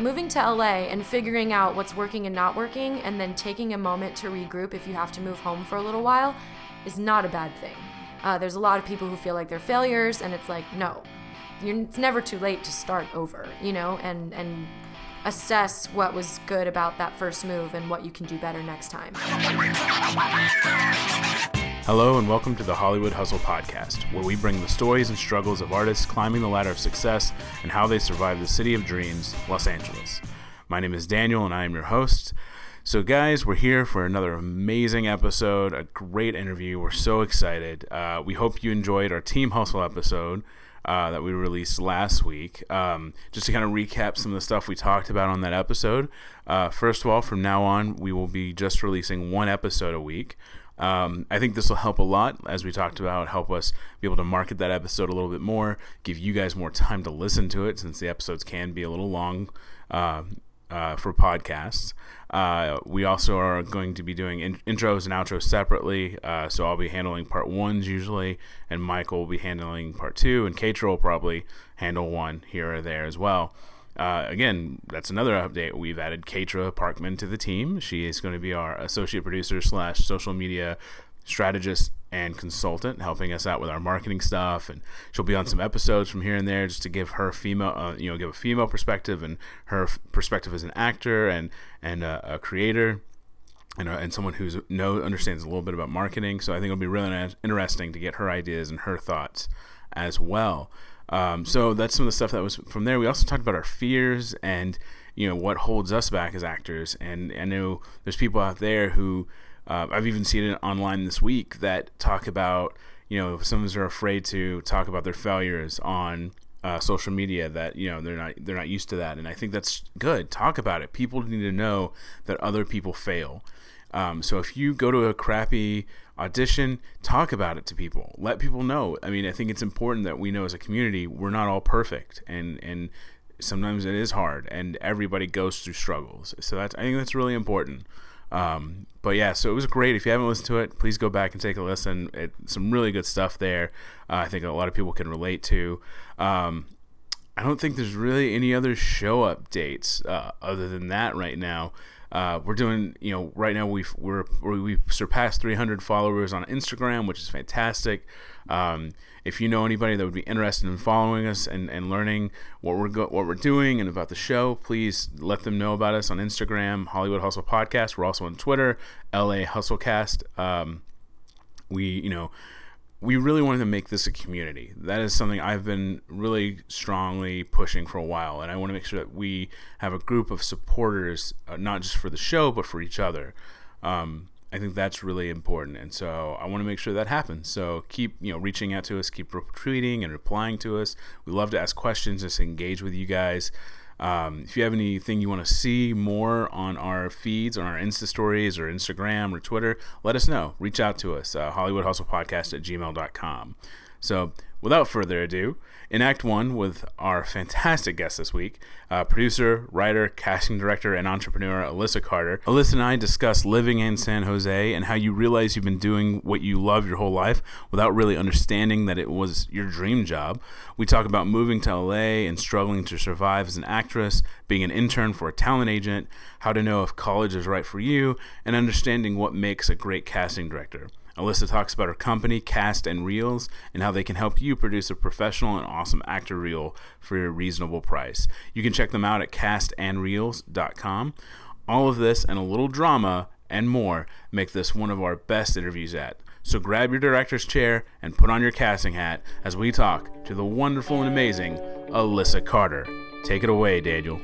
moving to LA and figuring out what's working and not working, and then taking a moment to regroup if you have to move home for a little while, is not a bad thing. Uh, there's a lot of people who feel like they're failures, and it's like, no, it's never too late to start over, you know, and and assess what was good about that first move and what you can do better next time. Hello, and welcome to the Hollywood Hustle Podcast, where we bring the stories and struggles of artists climbing the ladder of success and how they survive the city of dreams, Los Angeles. My name is Daniel, and I am your host. So, guys, we're here for another amazing episode, a great interview. We're so excited. Uh, we hope you enjoyed our Team Hustle episode. Uh, that we released last week. Um, just to kind of recap some of the stuff we talked about on that episode. Uh, first of all, from now on, we will be just releasing one episode a week. Um, I think this will help a lot, as we talked about, help us be able to market that episode a little bit more, give you guys more time to listen to it, since the episodes can be a little long uh, uh, for podcasts. Uh, we also are going to be doing in- intros and outros separately. Uh, so I'll be handling part ones usually, and Michael will be handling part two, and Katra will probably handle one here or there as well. Uh, again, that's another update. We've added Katra Parkman to the team. She is going to be our associate producer slash social media strategist and consultant, helping us out with our marketing stuff. And she'll be on some episodes from here and there, just to give her female, uh, you know, give a female perspective and her f- perspective as an actor and and a creator. And, uh, and someone who's know understands a little bit about marketing, so I think it'll be really interesting to get her ideas and her thoughts as well. Um, so that's some of the stuff that was from there. We also talked about our fears and you know what holds us back as actors. And I know there's people out there who uh, I've even seen it online this week that talk about you know some of us are afraid to talk about their failures on uh, social media that you know they're not they're not used to that and I think that's good talk about it people need to know that other people fail um, so if you go to a crappy audition, talk about it to people. Let people know. I mean, I think it's important that we know as a community we're not all perfect, and and sometimes it is hard, and everybody goes through struggles. So that's I think that's really important. Um, but yeah, so it was great. If you haven't listened to it, please go back and take a listen. It, some really good stuff there. Uh, I think a lot of people can relate to. Um, I don't think there's really any other show updates uh, other than that right now. Uh, we're doing, you know, right now we've we're we've surpassed 300 followers on Instagram, which is fantastic. Um, if you know anybody that would be interested in following us and, and learning what we're go- what we're doing and about the show, please let them know about us on Instagram, Hollywood Hustle Podcast. We're also on Twitter, LA Hustlecast. Um, we, you know, we really wanted to make this a community. That is something I've been really strongly pushing for a while, and I want to make sure that we have a group of supporters, uh, not just for the show, but for each other. Um, I think that's really important, and so I want to make sure that happens. So keep you know reaching out to us, keep retweeting and replying to us. We love to ask questions, just engage with you guys. Um, if you have anything you want to see more on our feeds, on our Insta stories or Instagram or Twitter, let us know. Reach out to us, uh, HollywoodHustlePodcast at gmail.com. So without further ado, in Act One with our fantastic guest this week, uh, producer, writer, casting director, and entrepreneur Alyssa Carter. Alyssa and I discuss living in San Jose and how you realize you've been doing what you love your whole life without really understanding that it was your dream job. We talk about moving to LA and struggling to survive as an actress, being an intern for a talent agent, how to know if college is right for you, and understanding what makes a great casting director. Alyssa talks about her company, Cast and Reels, and how they can help you produce a professional and awesome actor reel for a reasonable price. You can check them out at castandreels.com. All of this and a little drama and more make this one of our best interviews yet. So grab your director's chair and put on your casting hat as we talk to the wonderful and amazing Alyssa Carter. Take it away, Daniel.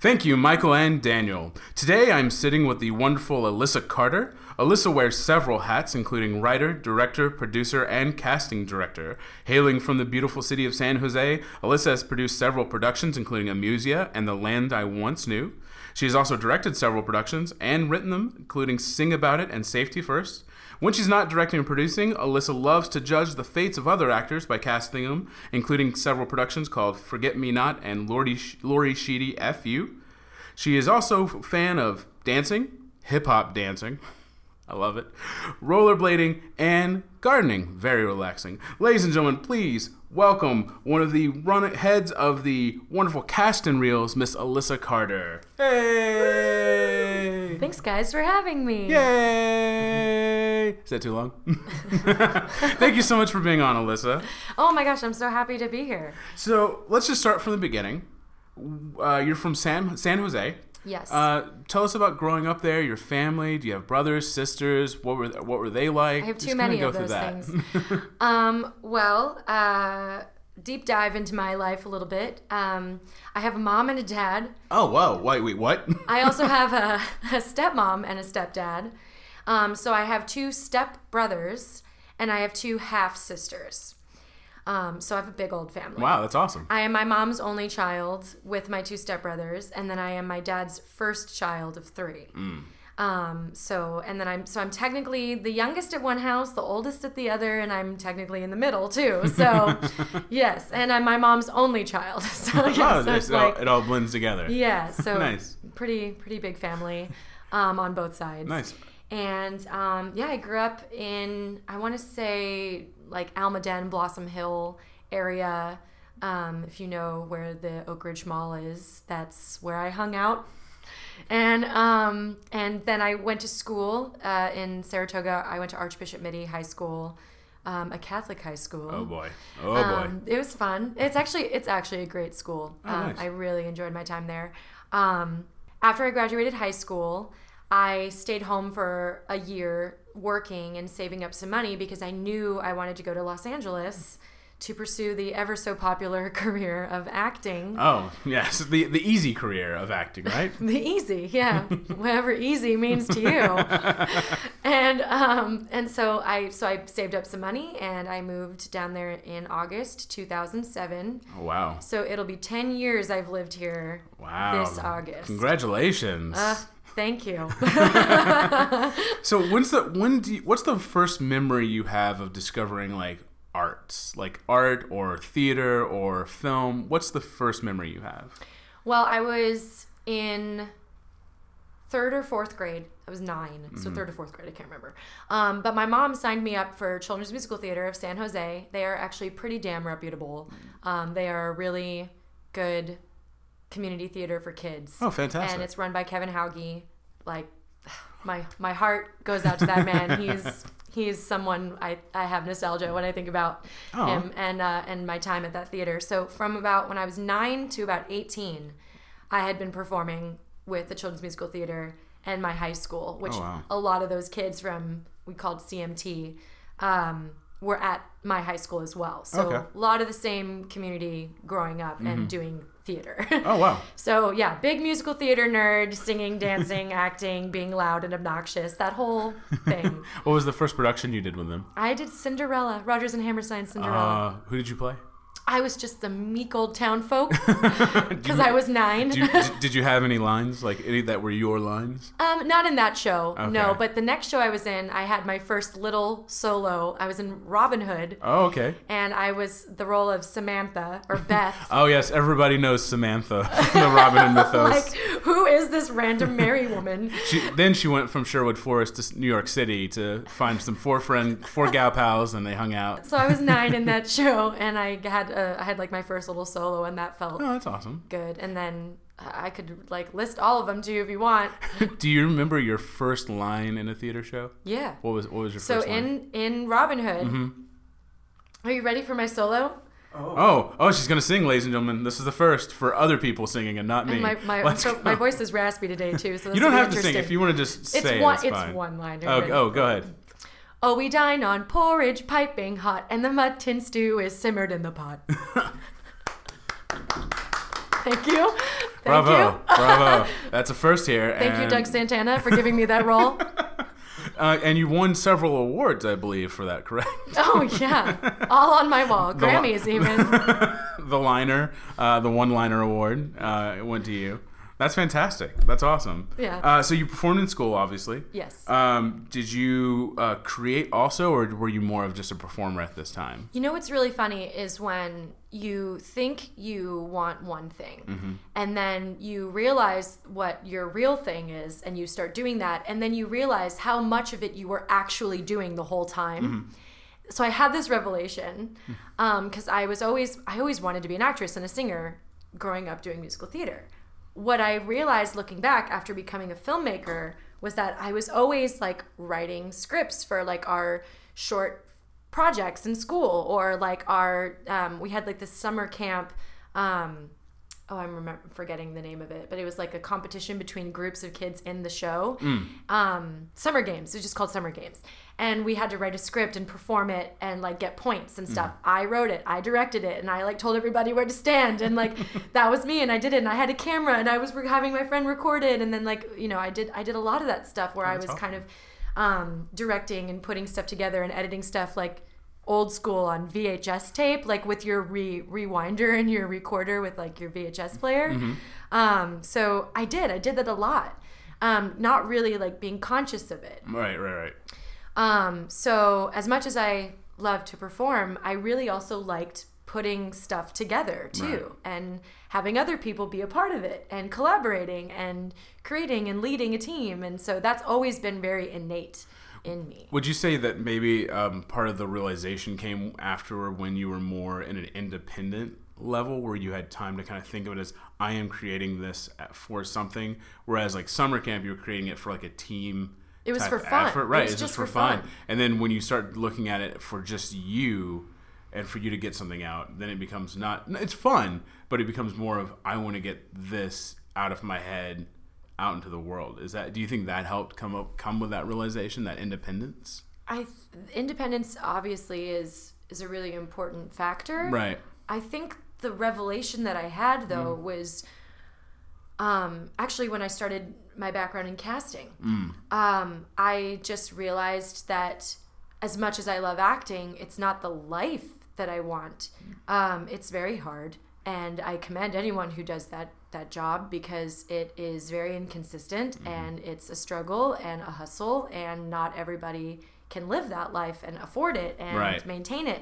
Thank you, Michael and Daniel. Today I'm sitting with the wonderful Alyssa Carter. Alyssa wears several hats, including writer, director, producer, and casting director. Hailing from the beautiful city of San Jose, Alyssa has produced several productions, including Amusia and The Land I Once Knew. She has also directed several productions and written them, including Sing About It and Safety First. When she's not directing or producing, Alyssa loves to judge the fates of other actors by casting them, including several productions called Forget Me Not and Lori, Lori Sheedy F.U. She is also a fan of dancing, hip hop dancing, I love it. Rollerblading and gardening. Very relaxing. Ladies and gentlemen, please welcome one of the run heads of the wonderful Cast and Reels, Miss Alyssa Carter. Hey! Thanks, guys, for having me. Yay! Is that too long? Thank you so much for being on, Alyssa. Oh my gosh, I'm so happy to be here. So let's just start from the beginning. Uh, you're from San San Jose. Yes. Uh, tell us about growing up there. Your family. Do you have brothers, sisters? What were what were they like? I have Just too kinda many of those things. um, well, uh, deep dive into my life a little bit. Um, I have a mom and a dad. oh wow! Wait, wait, what? I also have a, a stepmom and a stepdad. Um, so I have two step brothers and I have two half sisters. Um, so I have a big old family. wow, that's awesome. I am my mom's only child with my two stepbrothers, and then I am my dad's first child of three. Um, so and then I'm so I'm technically the youngest at one house, the oldest at the other, and I'm technically in the middle too. So yes, and I'm my mom's only child. So, yeah, oh, so it's it, all, like it all blends together. yeah, so Nice. pretty pretty big family um, on both sides. Nice. And um, yeah, I grew up in I want to say like Almaden, Blossom Hill area. Um, if you know where the Oakridge Mall is, that's where I hung out. And um, and then I went to school uh, in Saratoga. I went to Archbishop Mitty High School, um, a Catholic high school. Oh boy. Oh boy. Um, it was fun. It's actually it's actually a great school. Oh, um, nice. I really enjoyed my time there. Um, after I graduated high school, I stayed home for a year working and saving up some money because I knew I wanted to go to Los Angeles to pursue the ever so popular career of acting. Oh yes, the the easy career of acting, right? The easy, yeah, whatever easy means to you. and um, and so I so I saved up some money and I moved down there in August 2007. Oh, wow. So it'll be 10 years I've lived here Wow. this August. Congratulations. Uh, thank you. So when's the when do you, what's the first memory you have of discovering like arts, like art or theater or film? What's the first memory you have? well, I was in third or fourth grade. I was 9 so third or fourth grade. I can't remember. Um, but my mom signed me up for Children's Musical Theater of San Jose. They are actually pretty damn reputable. Um, they are really good community theater for kids. Oh, fantastic. And it's run by Kevin Hauge. Like my my heart goes out to that man. He's he's someone I, I have nostalgia when I think about Oh. him and uh, and my time at that theater. So from about when I was nine to about eighteen, I had been performing with the Children's Musical Theater and my high school, which Oh, wow. a lot of those kids from we called CMT um, were at my high school as well. So Okay. a lot of the same community growing up and doing theater. Oh wow. So yeah, big musical theater nerd, singing, dancing, acting, being loud and obnoxious, that whole thing. What was the first production you did with them? I did Cinderella, Rodgers and Hammerstein's Cinderella. Uh, who did you play? I was just the meek old town folk because I was nine. Did you, did, you have any lines like any that were your lines? Um, not in that show, no. But the next show I was in, I had my first little solo. I was in Robin Hood, Oh okay. and I was the role of Samantha or Beth. Oh yes, everybody knows Samantha, the Robin Hood mythos. like, who is this random merry woman? She, then she went from Sherwood Forest to New York City to find some four friend, four gal pals, and they hung out. So I was nine in that show, and I had uh, I had like my first little solo, and that felt Oh, that's awesome. good. And then I could like list all of them too if you want. Do you remember your first line in a theater show? Yeah. What was what was your So first line? Mm-hmm. in in Robin Hood, are you ready for my solo? Oh, oh, she's gonna sing, ladies and gentlemen. This is the first for other people singing and not me. And my my, Let's so go. my voice is raspy today too. So this You don't have to sing if you want to just It's say one. it. It's, It's fine. one line. Oh, oh, go ahead. Oh, we dine on porridge piping hot, and the mutton stew is simmered in the pot. Thank you. Thank Bravo, you. bravo. That's a first here. Thank you, Doug Santana, for giving me that role. Uh, and you won several awards, I believe, for that. Correct? Oh yeah, all on my wall. li- Grammys even. the liner, uh, the one-liner award, uh, went to you. That's fantastic. That's awesome. Yeah. Uh, so you performed in school, obviously. Yes. Um, did you uh, create also, or were you more of just a performer at this time? You know what's really funny is when you think you want one thing Mm-hmm. and then you realize what your real thing is and you start doing that and then you realize how much of it you were actually doing the whole time. Mm-hmm. So I had this revelation because I was always I always wanted to be an actress and a singer growing up doing musical theater. What I realized looking back after becoming a filmmaker was that I was always like writing scripts for like our short projects in school or like our um, we had like this summer camp um, oh i'm remember, forgetting the name of it but it was like a competition between groups of kids in the show. Um, summer games. It was just called summer games. And we had to write a script and perform it and like get points and stuff. I wrote it. I directed it. And i like told everybody where to stand. And like that was me. And i did it. And i had a camera. And i was re- having my friend record it and then like you know i did i did a lot of that stuff where i was That's kind of um, directing and putting stuff together and editing stuff like old school on VHS tape, like with your re- rewinder and your recorder with like your VHS player. Um, so I did, I did that a lot. Um, not really like being conscious of it. Right, right, right. Um, so as much as I love to perform, I really also liked putting stuff together too and having other people be a part of it and collaborating and creating and leading a team. And so that's always been very innate in me. Would you say that maybe um, part of the realization came after when you were more in an independent level where you had time to kind of think of it as I am creating this for something, whereas like summer camp you were creating it for like a team. It was for fun. effort. It right? was it's just for fun. fun. And then when you start looking at it for just you, and for you to get something out, then it becomes not. It's fun, but it becomes more of I want to get this out of my head out into the world. Is that? Do you think that helped come up come with that realization, that independence? I th- independence obviously is is a really important factor. Right. I think the revelation that I had though was um, actually when I started my background in casting. Um, I just realized that as much as I love acting, it's not the life that I want. Um, it's very hard, and I commend anyone who does that that job because it is very inconsistent and it's a struggle and a hustle, and not everybody can live that life and afford it and Right. maintain it.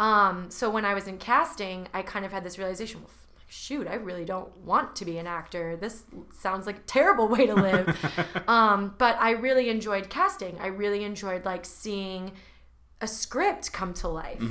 Um, so when I was in casting, I kind of had this realization. Well, shoot, I really don't want to be an actor. This sounds like a terrible way to live. um, but I really enjoyed casting. I really enjoyed like seeing a script come to life.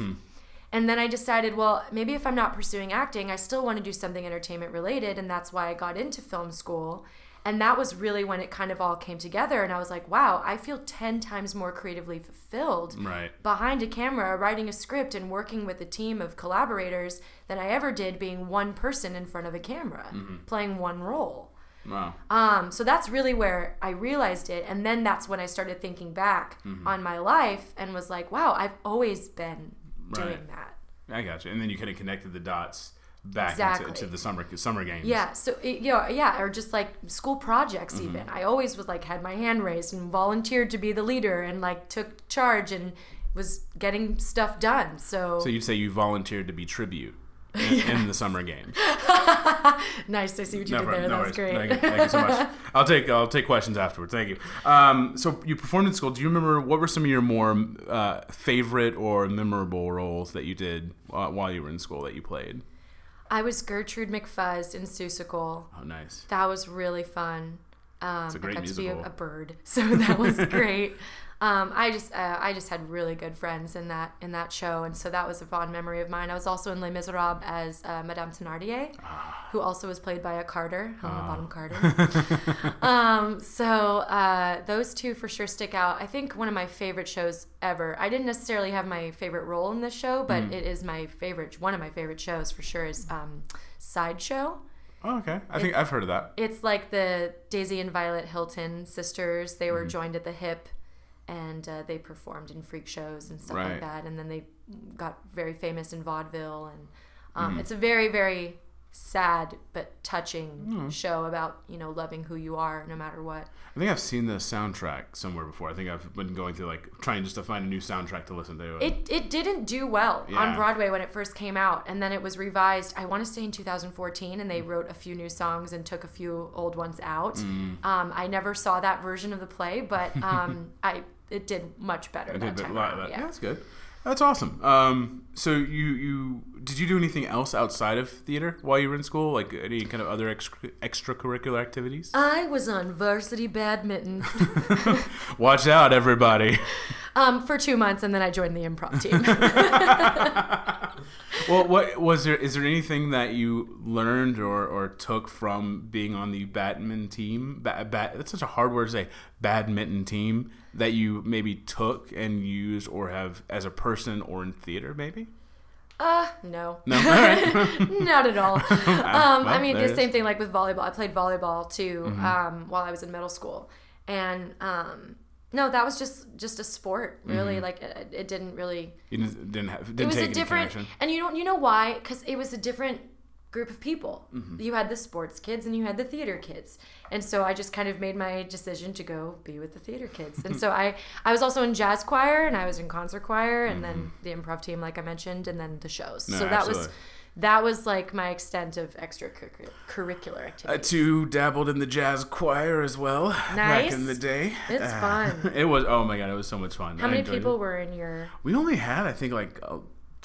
And then I decided, well, maybe if I'm not pursuing acting, I still want to do something entertainment related. And that's why I got into film school. And that was really when it kind of all came together. And I was like, wow, I feel 10 times more creatively fulfilled Right. behind a camera, writing a script, and working with a team of collaborators than I ever did being one person in front of a camera, playing one role. Wow. Um, so that's really where I realized it. And then that's when I started thinking back on my life and was like, wow, I've always been doing Right. that. I got you. And then you kind of connected the dots back Exactly. into, the summer summer games. Yeah. So, it, you know, yeah, or just like school projects, Mm-hmm. even. I always was like, had my hand raised and volunteered to be the leader and like took charge and was getting stuff done. So, So you'd say you volunteered to be tribute in, in the summer games. nice. I see what you No did problem. there. No that was great. Thank you, thank you so much. I'll take I'll take questions afterwards. Thank you. Um, so you performed in school. Do you remember what were some of your more uh, favorite or memorable roles that you did uh, while you were in school that you played? I was Gertrude McFuzz in Seussical. Oh, nice. That was really fun. Um, a great I got to be a, a bird, so that was great. Um, I just uh, I just had really good friends in that in that show, and so that was a fond memory of mine. I was also in Les Miserables as uh, Madame Thénardier, Ah. who also was played by a Carter, Helena Bonham Carter. um, so uh, those two for sure stick out. I think one of my favorite shows ever. I didn't necessarily have my favorite role in this show, but Mm. it is my favorite. One of my favorite shows for sure is um, Sideshow. Oh, okay. I think I've heard of that. It's like the Daisy and Violet Hilton sisters. They were joined at the hip, and uh, they performed in freak shows and stuff Right. like that. And then they got very famous in vaudeville, and um, Mm-hmm. it's a very very sad but touching Hmm. show about you know loving who you are no matter what. I think I've seen the soundtrack somewhere before. I think I've been going through like trying just to find a new soundtrack to listen to. It it didn't do well Yeah. on Broadway when it first came out, and then it was revised. I want to say in 2014, and they Mm. wrote a few new songs and took a few old ones out. Mm. Um, I never saw that version of the play, but um, I it did much better I that did time a lot that. Yeah. Yeah. that's good. That's awesome. Um, so you you did you do anything else outside of theater while you were in school? Like any kind of other extra, extracurricular activities? I was on varsity badminton Watch out, everybody. um, for two months, and then I joined the improv team. well, what was there? Is there anything that you learned or, or took from being on the badminton team? Ba- ba- that's such a hard word to say. Badminton team that you maybe took and used or have as a person or in theater, maybe. Uh, no. No, right. Not at all. Um, I mean, the same thing like with volleyball. I played volleyball too Mm-hmm. um, while I was in middle school, and um, no, that was just just a sport. Really, like it, it didn't really. you didn't, didn't have didn't It was a different, connection. and you don't you know why? Because it was a different group of people. Mm-hmm. You had the sports kids and you had the theater kids, and so I just kind of made my decision to go be with the theater kids. And so I I was also in jazz choir and I was in concert choir and then the improv team, like I mentioned, and then the shows. Mm-hmm. No, so that was. That was like my extent of extracurricular I activities. I too dabbled in the jazz choir as well back in the day. It's Uh, fun. It was. Oh my god, it was so much fun. How I many people It. were in your? We only had, I think, like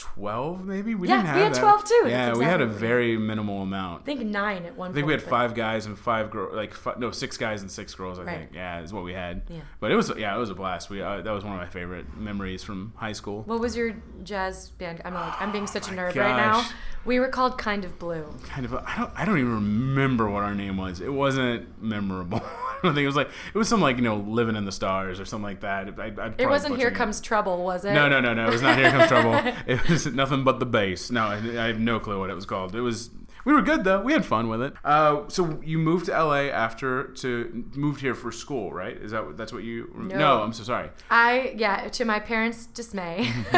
uh, twelve, maybe. We Yeah, didn't have we had that. 12 too. Yeah, we had a exactly very minimal amount. I think nine at one point. I think we had five guys and five girls, like fi- no, six guys and six girls. I Right. think. Yeah, is what we had. Yeah. But it was yeah, it was a blast. We uh, that was one of my favorite memories from high school. What was your jazz band? I'm like, I'm being such a Oh my nerd right now. We were called Kind of Blue. kind of I don't I don't even remember what our name was. It wasn't memorable. I don't think it was like it was some like you know living in the stars or something like that. I, It wasn't Here butchering Comes Trouble, was it? No, no, no, no. It was not Here Comes Trouble. It was nothing but the bass. No, I, I have no clue what it was called. It was. We were good though. We had fun with it. Uh, so you moved to LA after to moved here for school, right? Is that that's what you? No. I'm so sorry. I yeah, to my parents' dismay,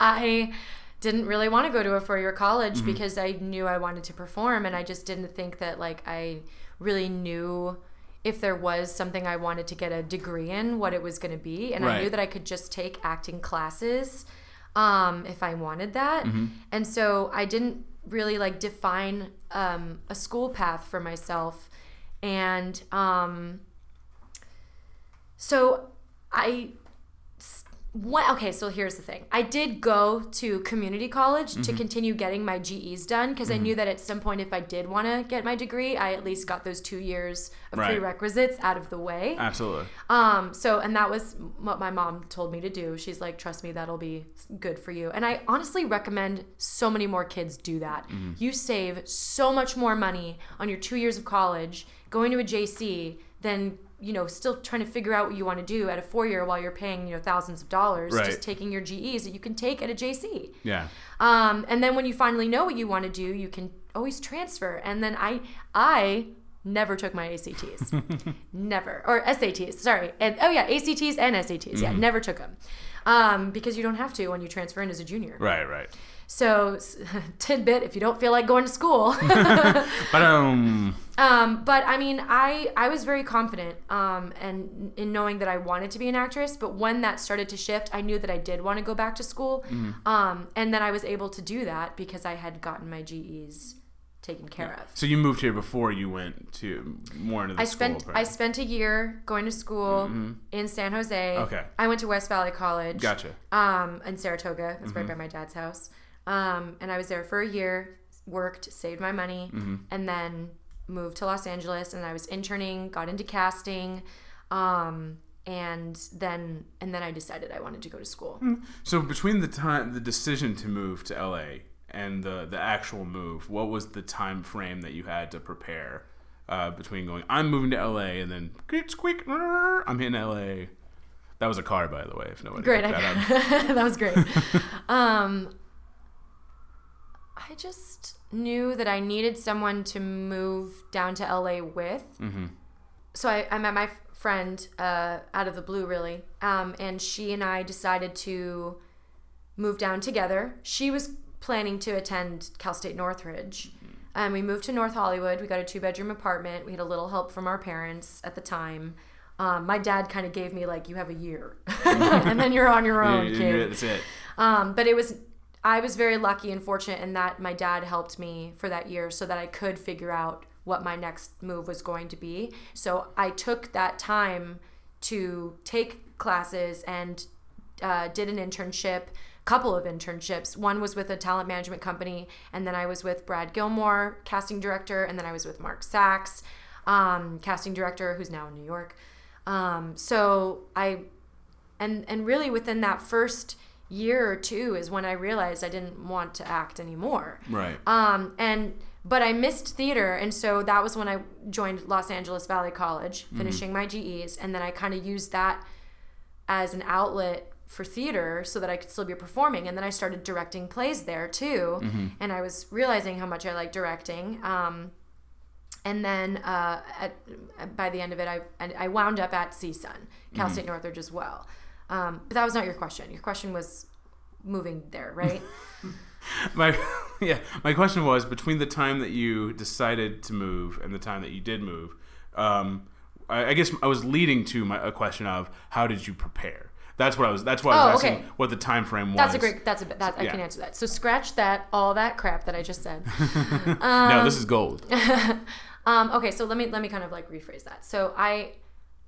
I didn't really want to go to a four-year college Mm-hmm. because I knew I wanted to perform, and I just didn't think that like I really knew if there was something I wanted to get a degree in, what it was going to be, and I knew that I could just take acting classes um, if I wanted that, Mm-hmm. and so I didn't really like define um, a school path for myself, and um, so I what, okay, so here's the thing. I did go to community college to Mm-hmm. continue getting my GEs done because I knew that at some point, if I did want to get my degree, I at least got those two years of Right. prerequisites out of the way. Absolutely. Um, so, and that was what my mom told me to do. She's like, trust me, that'll be good for you. And I honestly recommend so many more kids do that. You save so much more money on your two years of college going to a JC than you know still trying to figure out what you want to do at a four year while you're paying you know thousands of dollars Right. just taking your GEs that you can take at a JC. Yeah. Um, and then when you finally know what you want to do, you can always transfer. And then I I never took my ACTs, never or SATs. Sorry, and oh yeah, ACTs and SATs. Mm-hmm. Yeah, never took them um, because you don't have to when you transfer in as a junior. Right. Right. So tidbit: if you don't feel like going to school. But um. Um, but I mean, I I was very confident um, and in knowing that I wanted to be an actress. But when that started to shift, I knew that I did want to go back to school, Mm-hmm. um, and then I was able to do that because I had gotten my GEs taken care of. So you moved here before you went to more into the I school. spent. I spent a year going to school in San Jose. Mm-hmm. Okay. I went to West Valley College. Gotcha. Um, in Saratoga. That's Mm-hmm. right by my dad's house. Um, and I was there for a year, worked, saved my money, Mm-hmm. and then moved to Los Angeles. And I was interning, got into casting, um, and then and then I decided I wanted to go to school. So between the time the decision to move to LA and the the actual move, what was the time frame that you had to prepare uh, between going I'm moving to LA and then squeak squeak I'm in LA. That was a car, by the way. If nobody Great, picked I, that that was great. um, I just knew that I needed someone to move down to LA with. Mm-hmm. So I, I met my friend uh, out of the blue, really, um, and she and I decided to move down together. She was planning to attend Cal State Northridge, And we moved to North Hollywood. We got a two bedroom apartment. We had a little help from our parents at the time. Um, my dad kind of gave me like, you have a year, and then you're on your own, Yeah, kid. That's it. Um, but it was, I was very lucky and fortunate in that my dad helped me for that year so that I could figure out what my next move was going to be. So I took that time to take classes and uh, did an internship, couple of internships. One was with a talent management company, and then I was with Brad Gilmore, casting director, and then I was with Mark Sachs, um, casting director, who's now in New York. Um, so I and and really within that first year or two is when I realized I didn't want to act anymore. Right. Um, and but I missed theater, and so that was when I joined Los Angeles Valley College, finishing my GEs, and then I kind of used that as an outlet for theater so that I could still be performing. And then I started directing plays there too, and I was realizing how much I like directing. Um, and then uh, at, by the end of it, I and I wound up at CSUN, Cal State Northridge as well. Um, but that was not your question. Your question was moving there, right? My yeah, my question was between the time that you decided to move and the time that you did move. Um, I, I guess I was leading to my a question of how did you prepare? That's what I was. That's why I was Oh, asking okay. what the time frame was. That's a great. That's a. That I Yeah. can answer that. So scratch that. All that crap that I just said. no, this is gold. Um, okay, so let me let me kind of like rephrase that. So I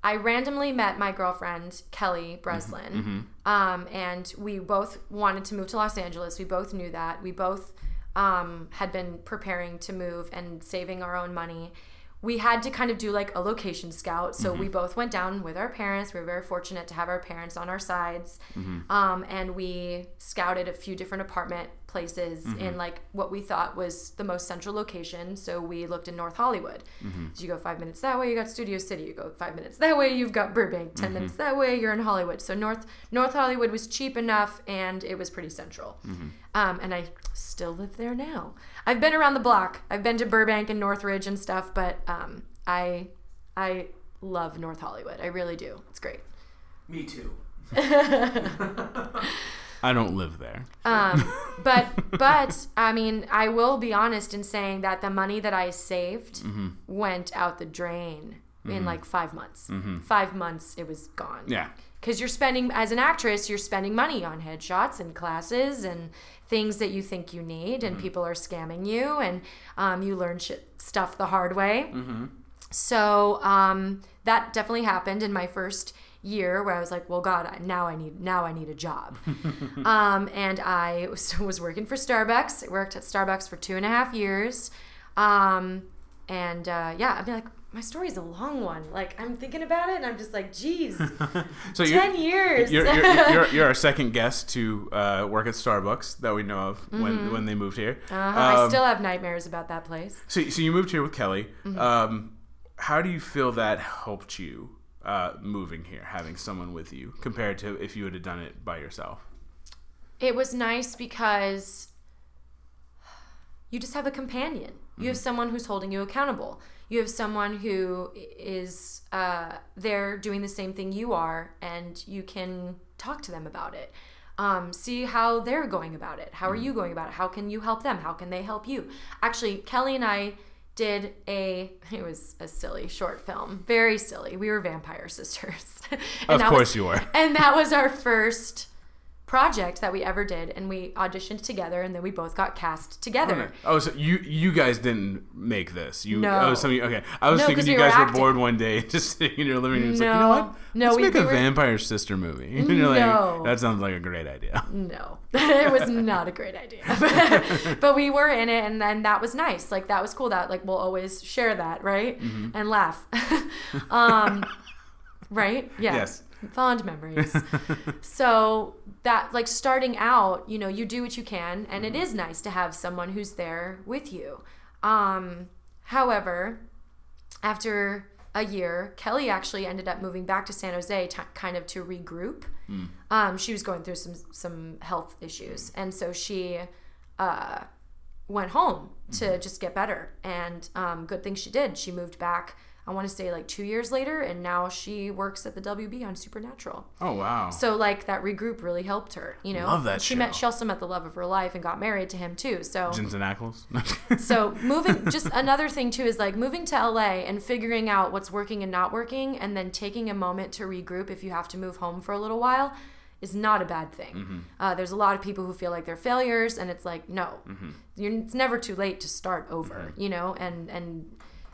I randomly met my girlfriend Kelly Breslin, um, and we both wanted to move to Los Angeles. We both knew that. We both um, had been preparing to move and saving our own money. We had to kind of do like a location scout. So we mm-hmm. both went down with our parents. We were very fortunate to have our parents on our sides, mm-hmm. um, and we scouted a few different apartment places in mm-hmm. like what we thought was the most central location. So we looked in North Hollywood. So you go five minutes that way, you got Studio City. You go five minutes that way, you've got Burbank. 10 minutes that way, you're in Hollywood. So North North Hollywood was cheap enough, and it was pretty central. Um, and I still live there now. I've been around the block. I've been to Burbank and Northridge and stuff, but um, I I love North Hollywood. I really do. It's great. Me too. I don't live there. Um, but but I mean, I will be honest in saying that the money that I saved went out the drain in like five months. Five months, it was gone. Yeah. Because you're spending, as an actress, you're spending money on headshots and classes and things that you think you need, and people are scamming you, and um, you learn shit, stuff the hard way. So um, that definitely happened in my first year, where I was like, "Well, God, now I need now I need a job." um, and I was, was working for Starbucks. I worked at Starbucks for two and a half years, um, and uh, yeah, I mean, like my story's a long one. Like I'm thinking about it, and I'm just like, "Geez, So ten years." You're, you're, you're, you're, you're our second guest to uh, work at Starbucks that we know of when when they moved here. Uh-huh. I Um, still have nightmares about that place. So, so you moved here with Kelly. Mm-hmm. Um, how do you feel that helped you uh, moving here, having someone with you, compared to if you would have done it by yourself? It was nice because you just have a companion. You have someone who's holding you accountable. You have someone who is uh, there doing the same thing you are, and you can talk to them about it. Um, see how they're going about it. How are you going about it? How can you help them? How can they help you? Actually, Kelly and I did a it was a silly short film very silly we were vampire sisters and Of course was- you were. and that was our first project that we ever did and we auditioned together and then we both got cast together Oh, so you you guys didn't make this? You No. Oh, some okay. I was No, thinking you we were guys were acting. bored one day, just sitting in your living room. It's like, you know No. what? No, Let's we- make we a were- vampire sister movie. And you're like, No. that sounds like a great idea. no it was not a great idea but we were in it and then that was nice like that was cool that like we'll always share that right Mm-hmm. and laugh um right yeah Yes. fond memories so that like starting out you know you do what you can and it is nice to have someone who's there with you. Um however after a year kelly actually ended up moving back to san jose t- kind of to regroup. Um, she was going through some some health issues and so she uh, went home to just get better and um, good thing she did. She moved back I want to say like two years later, and now she works at the WB on Supernatural. Oh wow. So like that regroup really helped her, you know. Love that And she show. met she also met the love of her life and got married to him too. So Jensen Ackles. so moving just another thing too is like moving to LA and figuring out what's working and not working and then taking a moment to regroup if you have to move home for a little while is not a bad thing. Mm-hmm. Uh, there's a lot of people who feel like they're failures and it's like no. Mm-hmm. You're, it's never too late to start over, you know, and and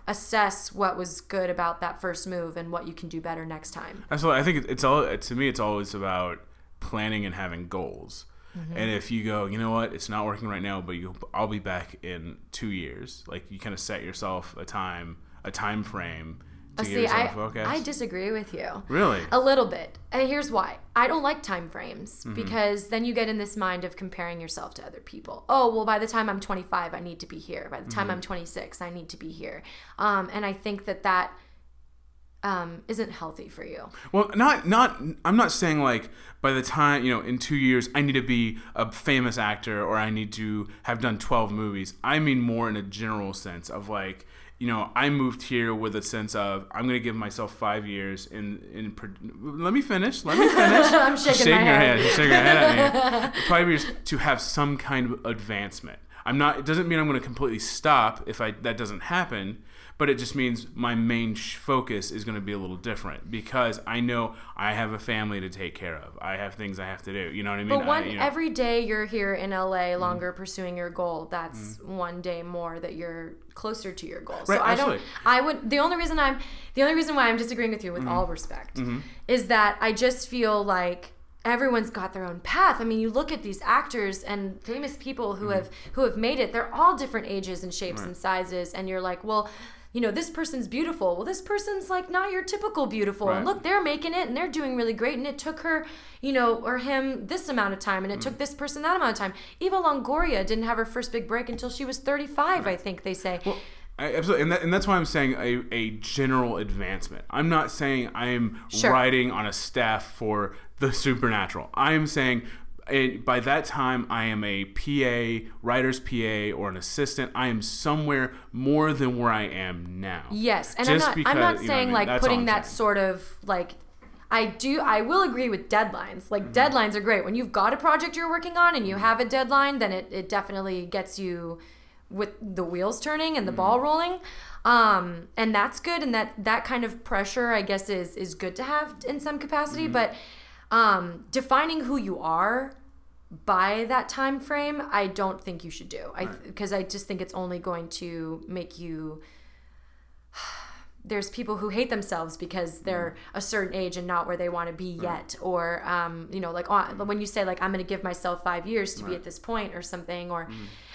assess what was good about that first move and what you can do better next time. Absolutely, I think. It's all to me. It's always about planning and having goals. Mm-hmm. And if you go, you know what, it's not working right now, but you, I'll be back in two years. Like you kind of set yourself a time, a time frame to Uh, See, yourself I, focused. I disagree with you. really? A little bit. And here's why. I don't like time frames Mm-hmm. because then you get in this mind of comparing yourself to other people. Oh, well, by the time I'm 25, I need to be here. By the time Mm-hmm. I'm 26, I need to be here. Um, and I think that that um, isn't healthy for you. Well, not not. I'm not saying like by the time you know in two years I need to be a famous actor or I need to have done 12 movies. I mean more in a general sense of like you know I moved here with a sense of I'm gonna give myself five years in in. pro- Let me finish. Let me finish. I'm shaking my your head. head. You're shaking your head at me. Five years to have some kind of advancement. I'm not. It doesn't mean I'm going to completely stop if I that doesn't happen. But it just means my main sh- focus is going to be a little different because I know I have a family to take care of. I have things I have to do. You know what I mean? But one I, you know, every day you're here in Mm-hmm. LA longer pursuing your goal, that's one day more that you're closer to your goal. Right, so I don't. I would the only reason I'm the only reason why I'm disagreeing with you with Mm-hmm. all respect is that I just feel like everyone's got their own path. I mean, you look at these actors and famous people who Mm-hmm. have who have made it. They're all different ages and shapes and sizes and you're like, "Well, you know, this person's beautiful. Well, this person's like not your typical beautiful. And look, they're making it and they're doing really great. And it took her, you know, or him this amount of time, and it Mm. took this person that amount of time. Eva Longoria didn't have her first big break until she was 35, I think they say. I, absolutely, and, that, and that's why I'm saying a, a general advancement. I'm not saying I'm Sure. writing on a staff for the supernatural. I am saying eh, by that time I am a PA, writer's PA, or an assistant. I am somewhere more than where I am now. Yes, and Just I'm not. because, I'm you know not I saying mean? like That's putting that sort of like. I do. I will agree with deadlines. Like Mm-hmm. deadlines are great. When you've got a project you're working on and you have a deadline, then it, it definitely gets you with the wheels turning and the Mm-hmm. ball rolling. Um, and that's good. And that that kind of pressure, I guess, is is good to have in some capacity. Mm-hmm. But um, defining who you are by that time frame, I don't think you should do. I because I just think it's only going to make you there's people who hate themselves because they're a certain age and not where they want to be yet. Or um, you know like on, when you say like i'm going to give myself five years to be at this point or something or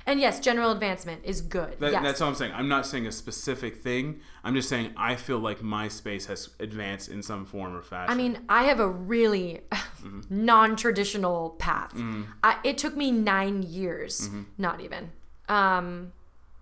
and yes general advancement is good That, yes. That's all I'm saying. I'm not saying a specific thing. I'm just saying I feel like my space has advanced in some form or fashion. I mean, I have a really mm-hmm. non-traditional path. Mm-hmm. I, it took me nine years, mm-hmm. not even. Um,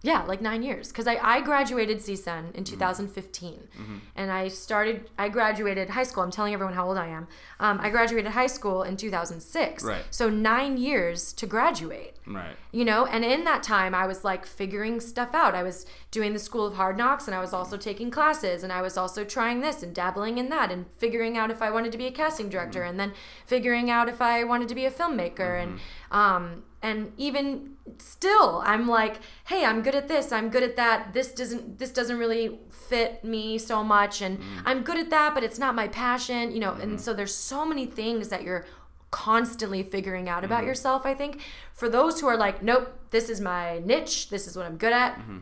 yeah, like nine years, because I, I graduated CSUN in 2015, and I started. I graduated high school. I'm telling everyone how old I am. Um, I graduated high school in 2006. Right. So nine years to graduate right. you know and in that time i was like figuring stuff out. I was doing the school of hard knocks and i was also taking classes and i was also trying this and dabbling in that and figuring out if i wanted to be a casting director mm-hmm. and then figuring out if i wanted to be a filmmaker and mm-hmm. um and even still i'm like hey i'm good at this i'm good at that this doesn't this doesn't really fit me so much and mm-hmm. i'm good at that but it's not my passion you know and so there's so many things that you're constantly figuring out about mm-hmm. yourself i think. For those who are like nope this is my niche this is what i'm good at mm-hmm.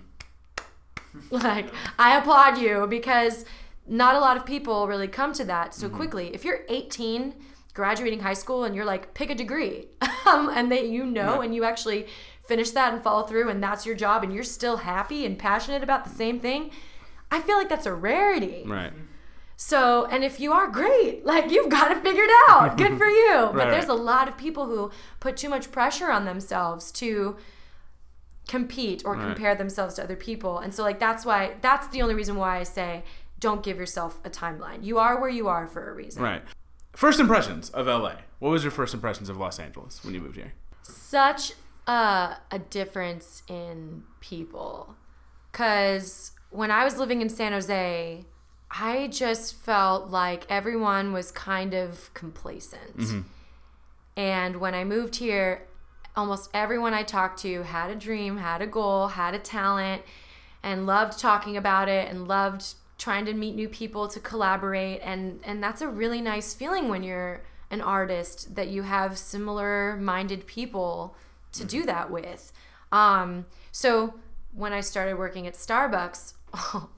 like i applaud you because not a lot of people really come to that so mm-hmm. quickly. If you're 18 graduating high school and you're like pick a degree um, and that you know and you actually finish that and follow through and that's your job and you're still happy and passionate about the same thing i feel like that's a rarity. Right. So, and if you are great, like you've got it figured out. Good for you. but there's right. a lot of people who put too much pressure on themselves to compete or Right. compare themselves to other people. And so like that's why that's the only reason why I say don't give yourself a timeline. You are where you are for a reason. Right. First impressions of LA. What was your first impressions of Los Angeles when you moved here? Such a, a difference in people. Cause when I was living in San Jose, I just felt like everyone was kind of complacent. Mm-hmm. And when I moved here, almost everyone I talked to had a dream, had a goal, had a talent, and loved talking about it and loved trying to meet new people to collaborate and and that's a really nice feeling when you're an artist that you have similar minded people to do that with. Um, so when I started working at Starbucks,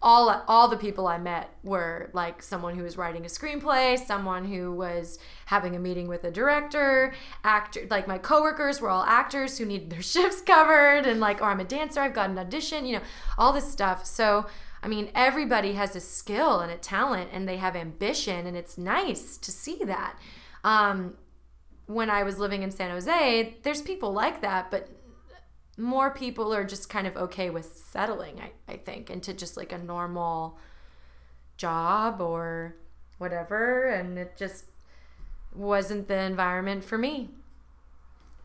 all all the people I met were like someone who was writing a screenplay, someone who was having a meeting with a director, actor like my coworkers were all actors who needed their shifts covered and like oh, I'm a dancer, I've got an audition, you know, all this stuff. So I mean, everybody has a skill and a talent and they have ambition and it's nice to see that. Um, when I was living in San Jose, there's people like that, but more people are just kind of okay with settling, I, I think, into just like a normal job or whatever. And it just wasn't the environment for me.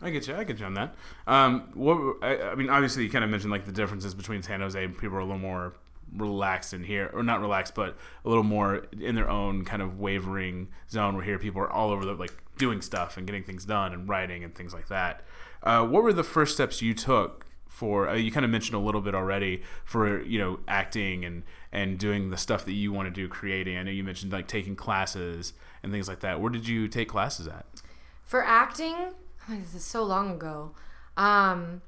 I get you. I get you on that. Um, what I, I mean, obviously, you kind of mentioned like the differences between San Jose people are a little more relaxed in here, or not relaxed, but a little more in their own kind of wavering zone. Where here people are all over the like doing stuff and getting things done and writing and things like that. Uh, what were the first steps you took for? Uh, you kind of mentioned a little bit already for you know acting and and doing the stuff that you want to do, creating. I know you mentioned like taking classes and things like that. Where did you take classes at? For acting, oh, this is so long ago. Um,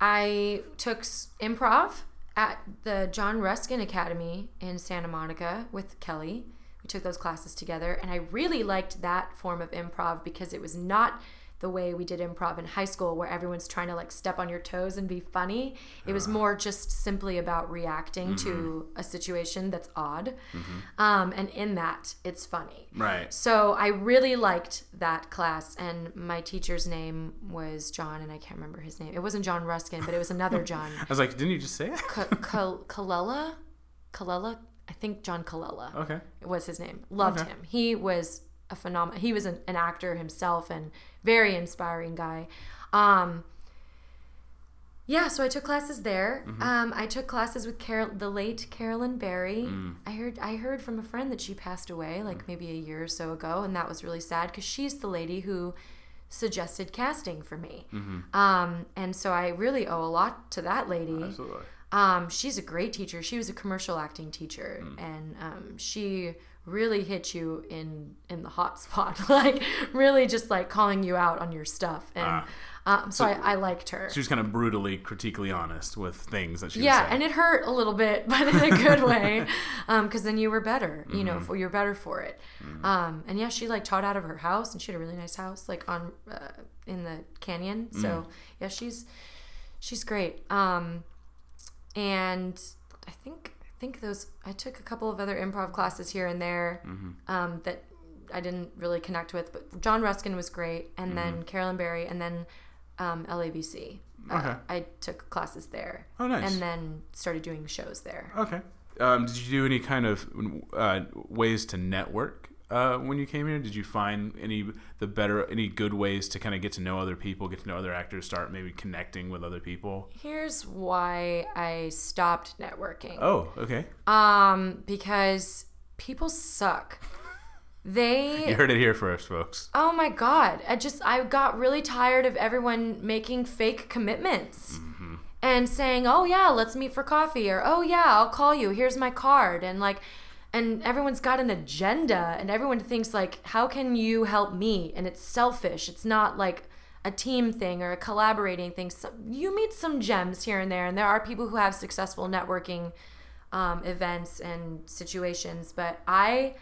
I took improv at the John Ruskin Academy in Santa Monica with Kelly. We took those classes together, and I really liked that form of improv because it was not the way we did improv in high school where everyone's trying to like step on your toes and be funny. It was ah. more just simply about reacting to mm-hmm. a situation that's odd. Mm-hmm. Um, and in that, it's funny. Right. So I really liked that class, and my teacher's name was John, and I can't remember his name. It wasn't John Ruskin, but it was another John. I was like, didn't you just say it? Ka- Ka- Kalela? Kalela? I think John Kalela Okay. It was his name. Loved Okay. him. He was a phenomenal. He was an, an actor himself and very inspiring guy. Um, yeah, so I took classes there. Mm-hmm. Um, I took classes with Carol, the late Carolyn Barry. Mm. I heard I heard from a friend that she passed away like maybe a year or so ago, and that was really sad because she's the lady who suggested casting for me. Mm-hmm. Um, and so I really owe a lot to that lady. Absolutely. Um, she's a great teacher. She was a commercial acting teacher, Mm. and um, she really hit you in in the hot spot, like really just like calling you out on your stuff. And Ah. um, so, I, I liked her. She was kind of brutally, critically honest with things that she Yeah, and it hurt a little bit, but in a good way, because then you were better. You know, Mm-hmm. for, you're better for it. Um, and yeah, she like taught out of her house, and she had a really nice house, like on uh, in the canyon. Mm. So yeah, she's she's great. Um, and I think think those I took a couple of other improv classes here and there Mm-hmm. um, that I didn't really connect with, but John Ruskin was great, and then Carolyn Barry, and then um, LAVC. Uh, Mm-hmm. Okay. I took classes there. Oh, nice. And then started doing shows there. Okay. Um, did you do any kind of uh, ways to network uh, when you came here? Did you find any the better, any good ways to kind of get to know other people, get to know other actors, start maybe connecting with other people? Here's why I stopped networking. Oh, okay. Um, because people suck. They You heard it here first, folks. Oh my god. I just I got really tired of everyone making fake commitments. And saying, "Oh yeah, let's meet for coffee," or "Oh yeah, I'll call you. Here's my card." And like and everyone's got an agenda and everyone thinks like, "How can you help me?" And it's selfish. It's not like a team thing or a collaborating thing. So you meet some gems here and there and there are people who have successful networking um, events and situations, but I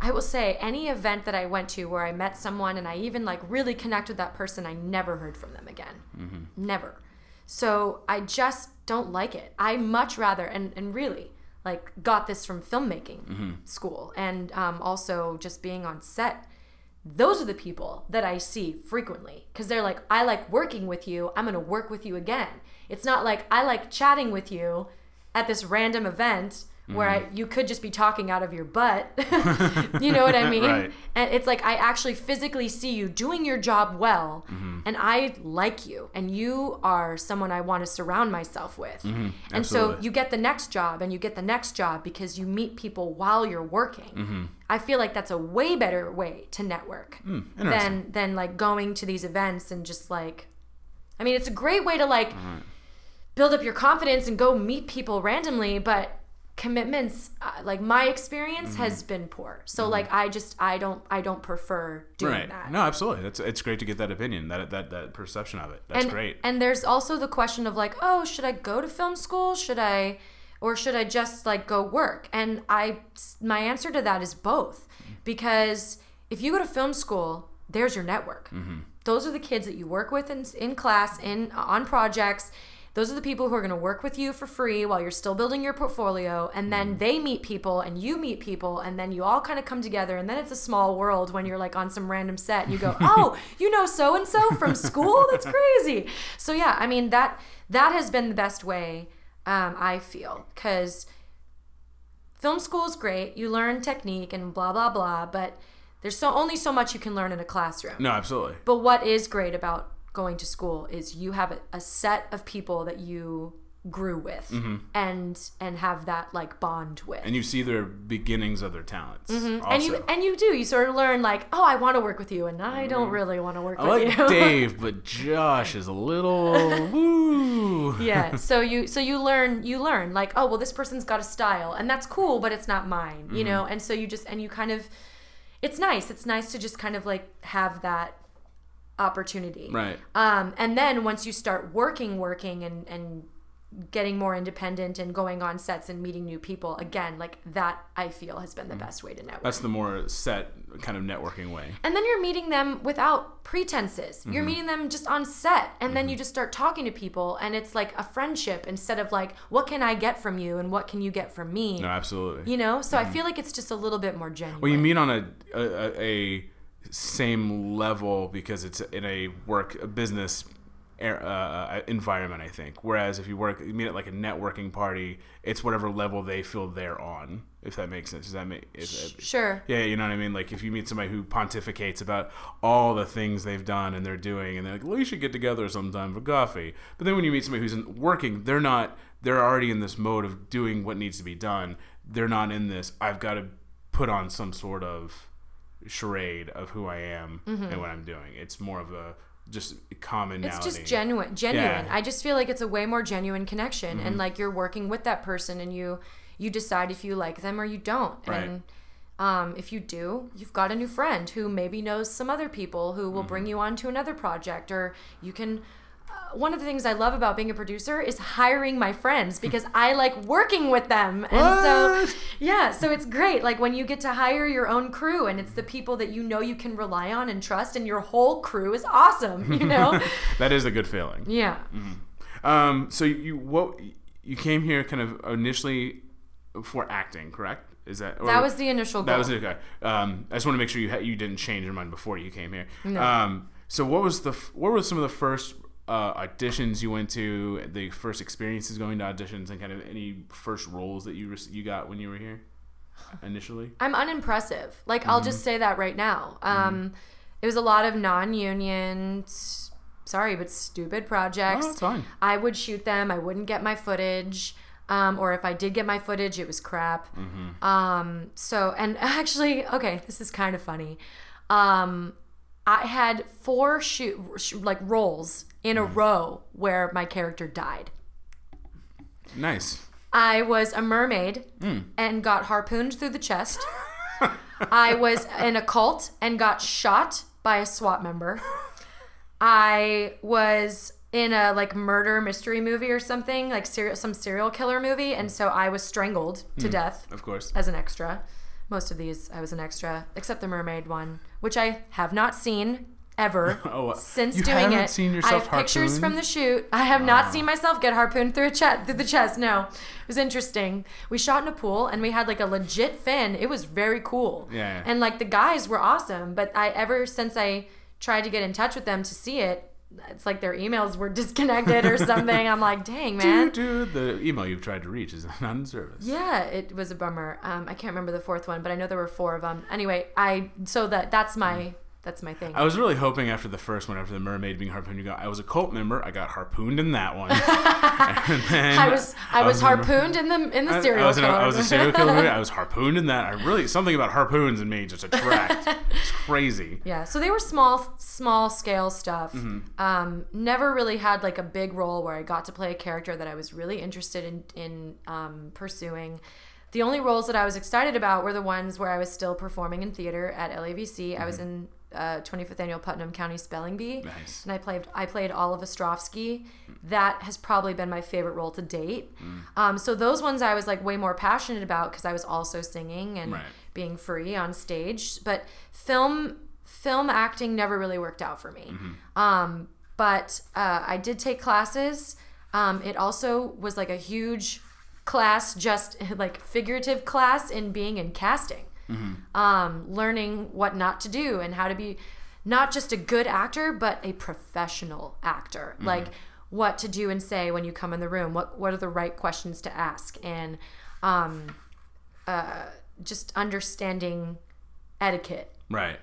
I will say any event that I went to where I met someone and I even like really connect with that person, I never heard from them again. Never. So I just don't like it. I much rather and and really like got this from filmmaking school and um, also just being on set. Those are the people that I see frequently because they're like, I like working with you. I'm gonna work with you again. It's not like I like chatting with you at this random event where I, you could just be talking out of your butt. you know what I mean? Right. And it's like I actually physically see you doing your job well, Mm-hmm. and I like you, and you are someone I want to surround myself with. And so Mm-hmm. You get the next job, and you get the next job because you meet people while you're working. Mm-hmm. I feel like that's a way better way to network interesting. than than like going to these events and just like. I mean, it's a great way to like build up your confidence and go meet people randomly, but commitments uh, like my experience Mm-hmm. has been poor so like i just i don't i don't prefer doing right. that No, absolutely. That's it's great to get that opinion, that that that perception of it. That's and, great. and there's also the question of like oh should i go to film school should i or should i just like go work and i my answer to that is both because if you go to film school there's your network Mm-hmm. those are the kids that you work with in, in class in on projects those are the people who are going to work with you for free while you're still building your portfolio and then Mm-hmm. they meet people and you meet people and then you all kind of come together and then it's a small world when you're like on some random set and you go oh you know so and so from school that's crazy so yeah i mean that that has been the best way um, i feel because film school is great you learn technique and blah blah blah but there's so only so much you can learn in a classroom no, absolutely. but what is great about going to school is you have a, a set of people that you grew with and and have that like bond with. Mm-hmm. And you see their beginnings of their talents. Mm-hmm. and you and you do you sort of learn like oh I want to work with you and I don't really want to work Mm-hmm. I with like you. Dave, but Josh is a little woo. yeah so you so you learn you learn like oh well this person's got a style and that's cool but it's not mine Mm-hmm. you know and so you just and you kind of it's nice it's nice to just kind of like have that opportunity Right. um, and then once you start working working and and getting more independent and going on sets and meeting new people again like that i feel has been the best way to network That's the more set kind of networking way. and then you're meeting them without pretenses. Mm-hmm. You're meeting them just on set. And then you just start talking to people, and it's like a friendship instead of like, what can I get from you and what can you get from me? No, absolutely. You know? So I feel like it's just a little bit more genuine. Well, you meet on a, a a same level because it's in a work a business uh, environment. I think. Whereas if you work, you meet at like a networking party, it's whatever level they feel they're on. If that makes sense. Does that make? If, Sure. Yeah, you know what I mean. Like if you meet somebody who pontificates about all the things they've done and they're doing, and they're like, "Well, we should get together sometime for coffee." But then when you meet somebody who's working, they're not. They're already in this mode of doing what needs to be done. They're not in this. I've got to put on some sort of charade of who I am and what I'm doing. It's more of a just commonality. Mm-hmm. It's just genuine. Genuine. Yeah. Mm-hmm. I just feel like it's a way more genuine connection, and like you're working with that person, and you you decide if you like them or you don't. Right. And um, if you do, you've got a new friend who maybe knows some other people who will Mm-hmm. bring you on to another project, or you can. One of the things I love about being a producer is hiring my friends because I like working with them. And so, What? yeah, so it's great. Like when you get to hire your own crew and it's the people that you know you can rely on and trust, and your whole crew is awesome, you know? that is a good feeling. yeah. Um, so you what you came here kind of initially for acting, correct? Is that or- That was the initial goal. That was it. Okay. Um, I just want to make sure you ha- you didn't change your mind before you came here. Um, so what was the f- what were some of the first uh, auditions you went to? The first experiences going to auditions, and kind of any first roles that you rec- you got when you were here initially. I'm unimpressive. Like I'll Mm-hmm. just say that right now. Um, it was a lot of non-union, sorry, but stupid projects. Oh, that's fine. I would shoot them. I wouldn't get my footage. Um, or if I did get my footage, it was crap. Mm-hmm. Um, so, and actually, okay, this is kind of funny. Um, I had four shoot like roles in a mm. row where my character died. Nice. I was a mermaid mm. and got harpooned through the chest. I was in a cult and got shot by a SWAT member. I was in a like murder mystery movie or something, like serial some serial killer movie, and so I was strangled to mm. death Of course. as an extra. Most of these I was an extra, except the mermaid one, which I have not seen ever Oh, since you doing haven't it. seen I yourself have pictures from the shoot. I have not ah. seen myself get harpooned through a chest through the chest. No, it was interesting. We shot in a pool and we had like a legit fin. It was very cool. Yeah. And like the guys were awesome, but I ever since I tried to get in touch with them to see it, it's like their emails were disconnected or something. I'm like, dang man. Dude, the email you've tried to reach is not in service. Yeah, it was a bummer. Um, I can't remember the fourth one, but I know there were four of them. Anyway, I so that that's my that's my thing. I was really hoping after the first one, after the mermaid being harpooned, you go. I was a cult member. I got harpooned in that one. and then I was I was a- harpooned in the in the I, serial I was, a. I was a serial killer. movie. I was harpooned in that. I really something about harpoons in me just attract. it's crazy. Yeah, so they were small, small scale stuff. Mm-hmm. Um, never really had like a big role where I got to play a character that I was really interested in in um, pursuing. The only roles that I was excited about were the ones where I was still performing in theater at LAVC. I was in uh, 25th annual Putnam County Spelling Bee, Mm-hmm. Nice. and I played I played Olive Ostrovsky. That has probably been my favorite role to date. Mm. Um, so those ones I was like way more passionate about because I was also singing and Right. being free on stage. But film film acting never really worked out for me. Um, but uh, I did take classes. Um, it also was like a huge class, just like figurative class in being in casting, um, learning what not to do and how to be not just a good actor, but a professional actor. Like what to do and say when you come in the room. What what are the right questions to ask and um, uh, just understanding etiquette Right.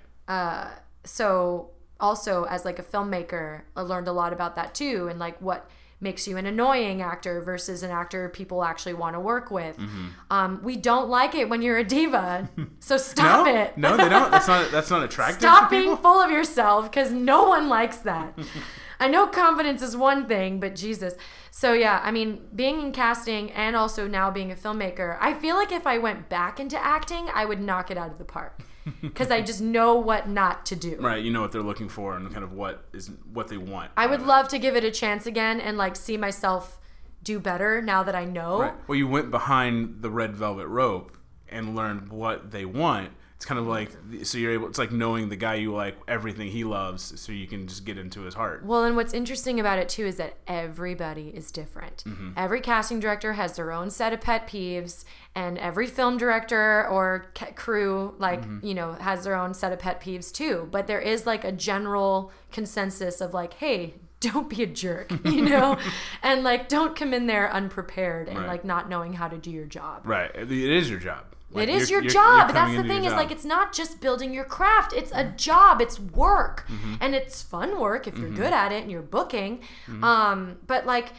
so also as like a filmmaker i learned a lot about that too and like what makes you an annoying actor versus an actor people actually want to work with Mm-hmm. um, we don't like it when you're a diva so stop no, it no, they don't. That's not. That's not attractive. stop to being full of yourself because no one likes that i know confidence is one thing but jesus so yeah i mean being in casting and also now being a filmmaker i feel like if i went back into acting i would knock it out of the park because i just know what not to do Right. You know what they're looking for and kind of what is what they want. I would love to give it a chance again and like see myself do better now that I know. Right. Well, you went behind the red velvet rope and learned what they want. It's kind of like so you're able. It's like knowing the guy you like, everything he loves, so you can just get into his heart. Well, and what's interesting about it too is that everybody is different. Mm-hmm. Every casting director has their own set of pet peeves, and every film director or ca- crew, like, Mm-hmm. you know, has their own set of pet peeves too. But there is like a general consensus of like, hey, don't be a jerk, you know? and like, don't come in there unprepared and Right. like not knowing how to do your job. Right. It it is your job. Like, it is your job. you're that's the thing is. Mm-hmm. like it's not just building your craft. It's a job. It's work, and it's fun work if Mm-hmm. you're good at it and you're booking. Um, but like,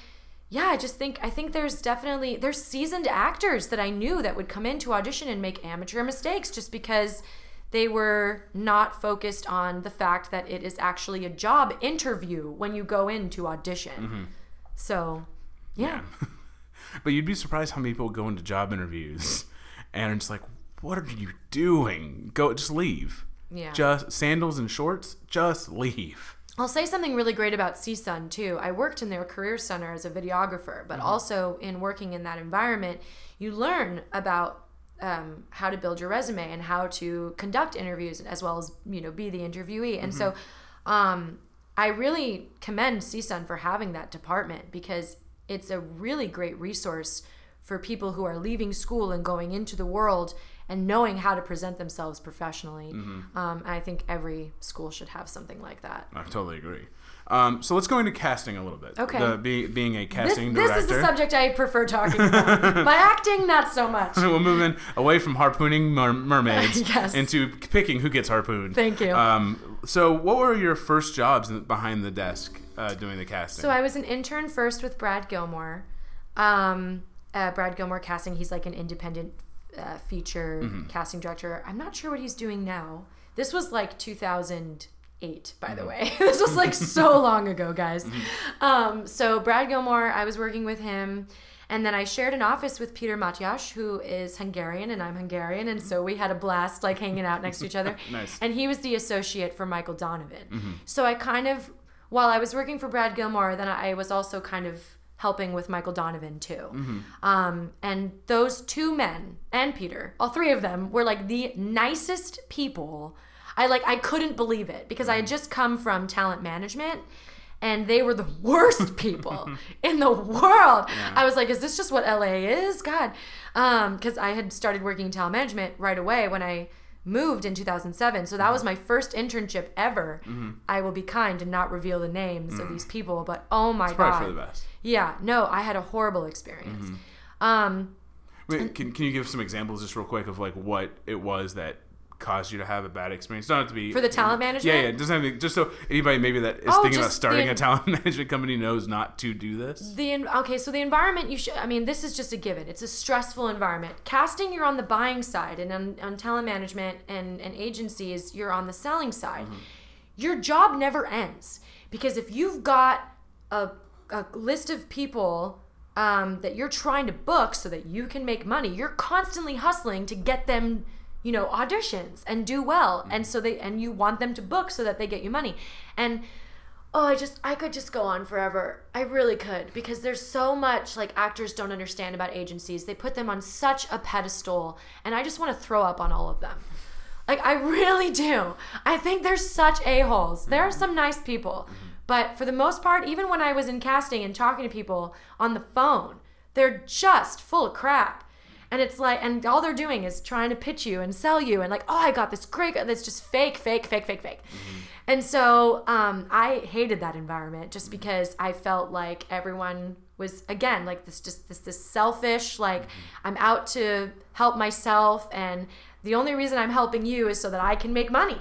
yeah, I just think I think there's definitely there's seasoned actors that I knew that would come in to audition and make amateur mistakes just because they were not focused on the fact that it is actually a job interview when you go in to audition. Mm-hmm. So, yeah. But you'd be surprised how many people go into job interviews and are just like, "What are you doing? Go, just leave. Yeah. Just sandals and shorts. Just leave." I'll say something really great about CSUN too. I worked in their career center as a videographer, but also in working in that environment, you learn about um, how to build your resume and how to conduct interviews as well as you know be the interviewee. And so, um, I really commend CSUN for having that department because it's a really great resource for people who are leaving school and going into the world and knowing how to present themselves professionally. Um, I think every school should have something like that. I totally agree. Um, so let's go into casting a little bit. Okay. The, be, being a casting this director. This is the subject I prefer talking about. My acting, not so much. we're moving away from harpooning mer- mermaids Yes. into picking who gets harpooned. Thank you. Um, so, what were your first jobs behind the desk uh, doing the casting? So I was an intern first with Brad Gilmore. Um, uh, Brad Gilmore casting. He's like an independent uh, feature Mm-hmm. casting director. I'm not sure what he's doing now. This was like 2008, by Mm-hmm. the way. this was like so long ago, guys. Um, so Brad Gilmore, I was working with him. And then I shared an office with Peter Matias, who is Hungarian and I'm Hungarian. And so we had a blast like hanging out next to each other. Nice. And he was the associate for Michael Donovan. So I kind of, while I was working for Brad Gilmore, then I was also kind of helping with Michael Donovan too. Mm-hmm. Um, and those two men and Peter, all three of them, were like the nicest people. I like I couldn't believe it because I had mm-hmm. just come from talent management and they were the worst people in the world. I was like, is this just what LA is? God. Um, cuz I had started working in talent management right away when I moved in 2007. So that mm-hmm. was my first internship ever. I will be kind and not reveal the names of these people, but oh my Probably god. for the best. Yeah, no, I had a horrible experience. Um, Wait, can, can you give some examples just real quick of like what it was that caused you to have a bad experience? Don't have to be For the talent management? Yeah, yeah. it Doesn't have to, just so anybody maybe that is Oh, thinking about starting the- a talent management company knows not to do this. The okay, so the environment you should. I mean, this is just a given. It's a stressful environment. Casting, you're on the buying side, and on, on talent management and and agencies, you're on the selling side. Your job never ends because if you've got a a list of people. Um, that you're trying to book so that you can make money. You're constantly hustling to get them, you know, auditions and do well, mm-hmm. and so they and you want them to book so that they get you money. And Oh, I just I could just go on forever. I really could because there's so much like actors don't understand about agencies. They put them on such a pedestal and I just want to throw up on all of them. Like I really do. I think they're such a-holes. There are mm-hmm. some nice people, mm-hmm. But for the most part even when I was in casting and talking to people on the phone, they're just full of crap. And it's like, and all they're doing is trying to pitch you and sell you, and like, oh, I got this great, that's just fake, fake, fake, fake, fake. Mm-hmm. And so um, I hated that environment just mm-hmm. because I felt like everyone was again like this, just this, this selfish, like mm-hmm. I'm out to help myself, and the only reason I'm helping you is so that I can make money.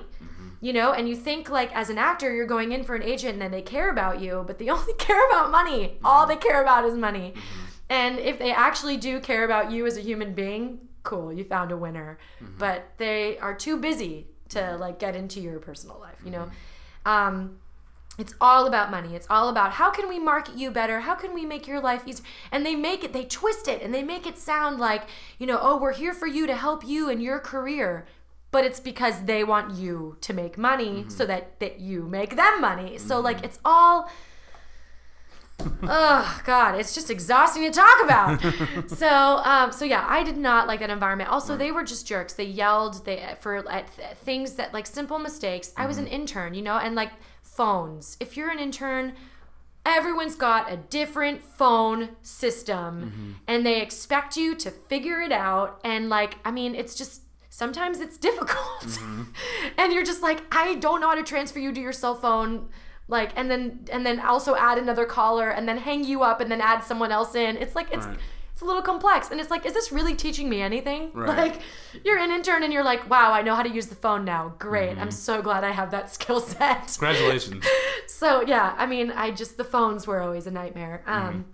You know, and you think like as an actor, you're going in for an agent and then they care about you, but they only care about money. All they care about is money. Mm-hmm. And if they actually do care about you as a human being, cool, you found a winner. Mm-hmm. But they are too busy to like get into your personal life, you know? Mm-hmm. Um, it's all about money. It's all about how can we market you better? How can we make your life easier? And they make it, they twist it and they make it sound like, you know, oh, we're here for you to help you in your career. But it's because they want you to make money mm-hmm. so that, that you make them money. So, mm-hmm. like, it's all oh god it's just exhausting to talk about. So um so yeah i did not like that environment. Also they were just jerks. They yelled they for at th- things that like simple mistakes. I was an mm-hmm. intern you know and like phones. If you're an intern everyone's got a different phone system and they expect you to figure it out. And like i mean it's just sometimes it's difficult. And you're just like i don't know how to transfer you to your cell phone. Like and then and then also add another caller and then hang you up and then add someone else in. It's like it's Right. it's a little complex. And it's like is this really teaching me anything? Right. like you're an intern and you're like wow i know how to use the phone now. Great. Mm-hmm. i'm so glad i have that skill set. Congratulations. so yeah i mean i just the phones were always a nightmare. Um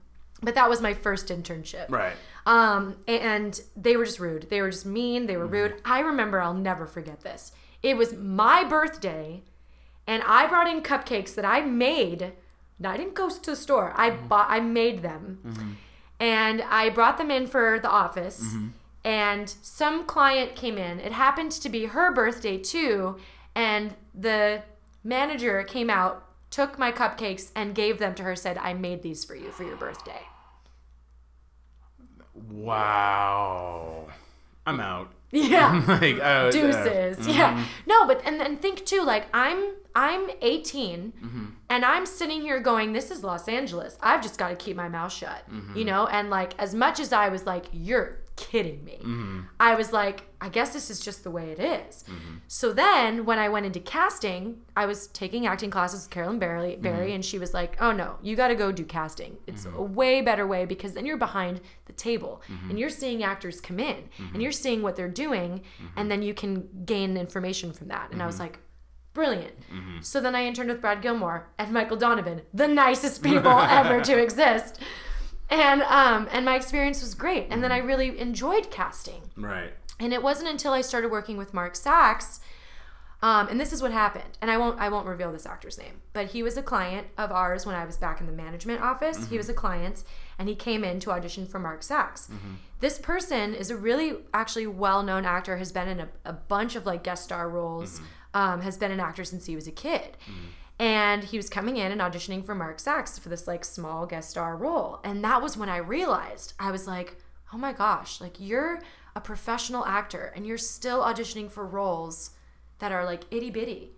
but that was my first internship Mm-hmm. right. um, and they were just rude. They were just mean. They were rude. I remember, I'll never forget this. It was my birthday, and I brought in cupcakes that I made. No, I didn't go to the store. I bought. I made them, and I brought them in for the office. And some client came in. It happened to be her birthday too, and the manager came out, took my cupcakes, and gave them to her. Said, "I made these for you for your birthday." Wow. I'm out. Yeah. like uh, deuces uh, yeah no but and then think too like i'm i'm 18 Mm-hmm. and i'm sitting here going this is los angeles i've just got to keep my mouth shut Mm-hmm. you know and like as much as i was like you're kidding me Mm-hmm. i was like i guess this is just the way it is. Mm-hmm. so then when i went into casting i was taking acting classes with carolyn barry, barry Mm-hmm. and she was like oh no you got to go do casting it's a way better way because then you're behind table Mm-hmm. and you're seeing actors come in and you're seeing what they're doing and then you can gain information from that. And i was like brilliant. So then i interned with brad gilmore and michael donovan the nicest people ever to exist. And um and my experience was great. And then i really enjoyed casting. Right. and it wasn't until I started working with Mark Sachs, um, and this is what happened. And I won't I won't reveal this actor's name, but he was a client of ours when I was back in the management office. He was a client, and he came in to audition for Mark Sachs. Mm-hmm. This person is a really actually well known actor. Has been in a, a bunch of like guest star roles. Mm-hmm. Um, has been an actor since he was a kid. Mm-hmm. And he was coming in and auditioning for Mark Sachs for this like small guest star role. And that was when I realized I was like, oh my gosh, like you're a professional actor and you're still auditioning for roles that are like itty bitty.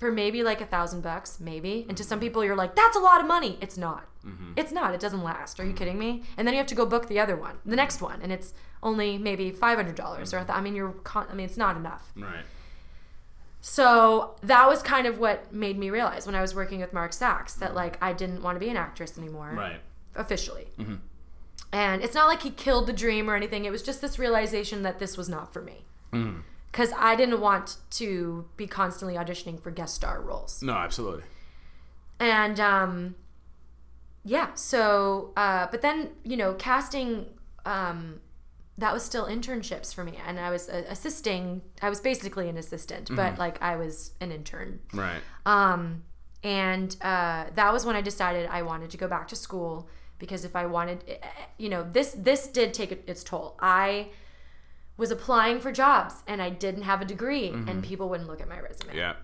For maybe like a thousand bucks, maybe. And to some people, you're like, that's a lot of money. It's not. Mm-hmm. It's not. It doesn't last. Are you kidding me? And then you have to go book the other one, the next one, and it's only maybe five hundred dollars. Or a mm-hmm. th- I mean, you're. Con- I mean, it's not enough. Right. So that was kind of what made me realize when I was working with Mark Sachs that like I didn't want to be an actress anymore Right. officially. Mm-hmm. And it's not like he killed the dream or anything. It was just this realization that this was not for me. Because I didn't want to be constantly auditioning for guest star roles. No, absolutely. And um, yeah, so, uh, but then, you know, casting, um, that was still internships for me. And I was uh, assisting, I was basically an assistant, but like I was an intern. Right. Um, and uh, that was when I decided I wanted to go back to school because if I wanted, eh, you know, this this did take its toll. I was applying for jobs and I didn't have a degree, and mm-hmm. people wouldn't look at my resume. Yeah.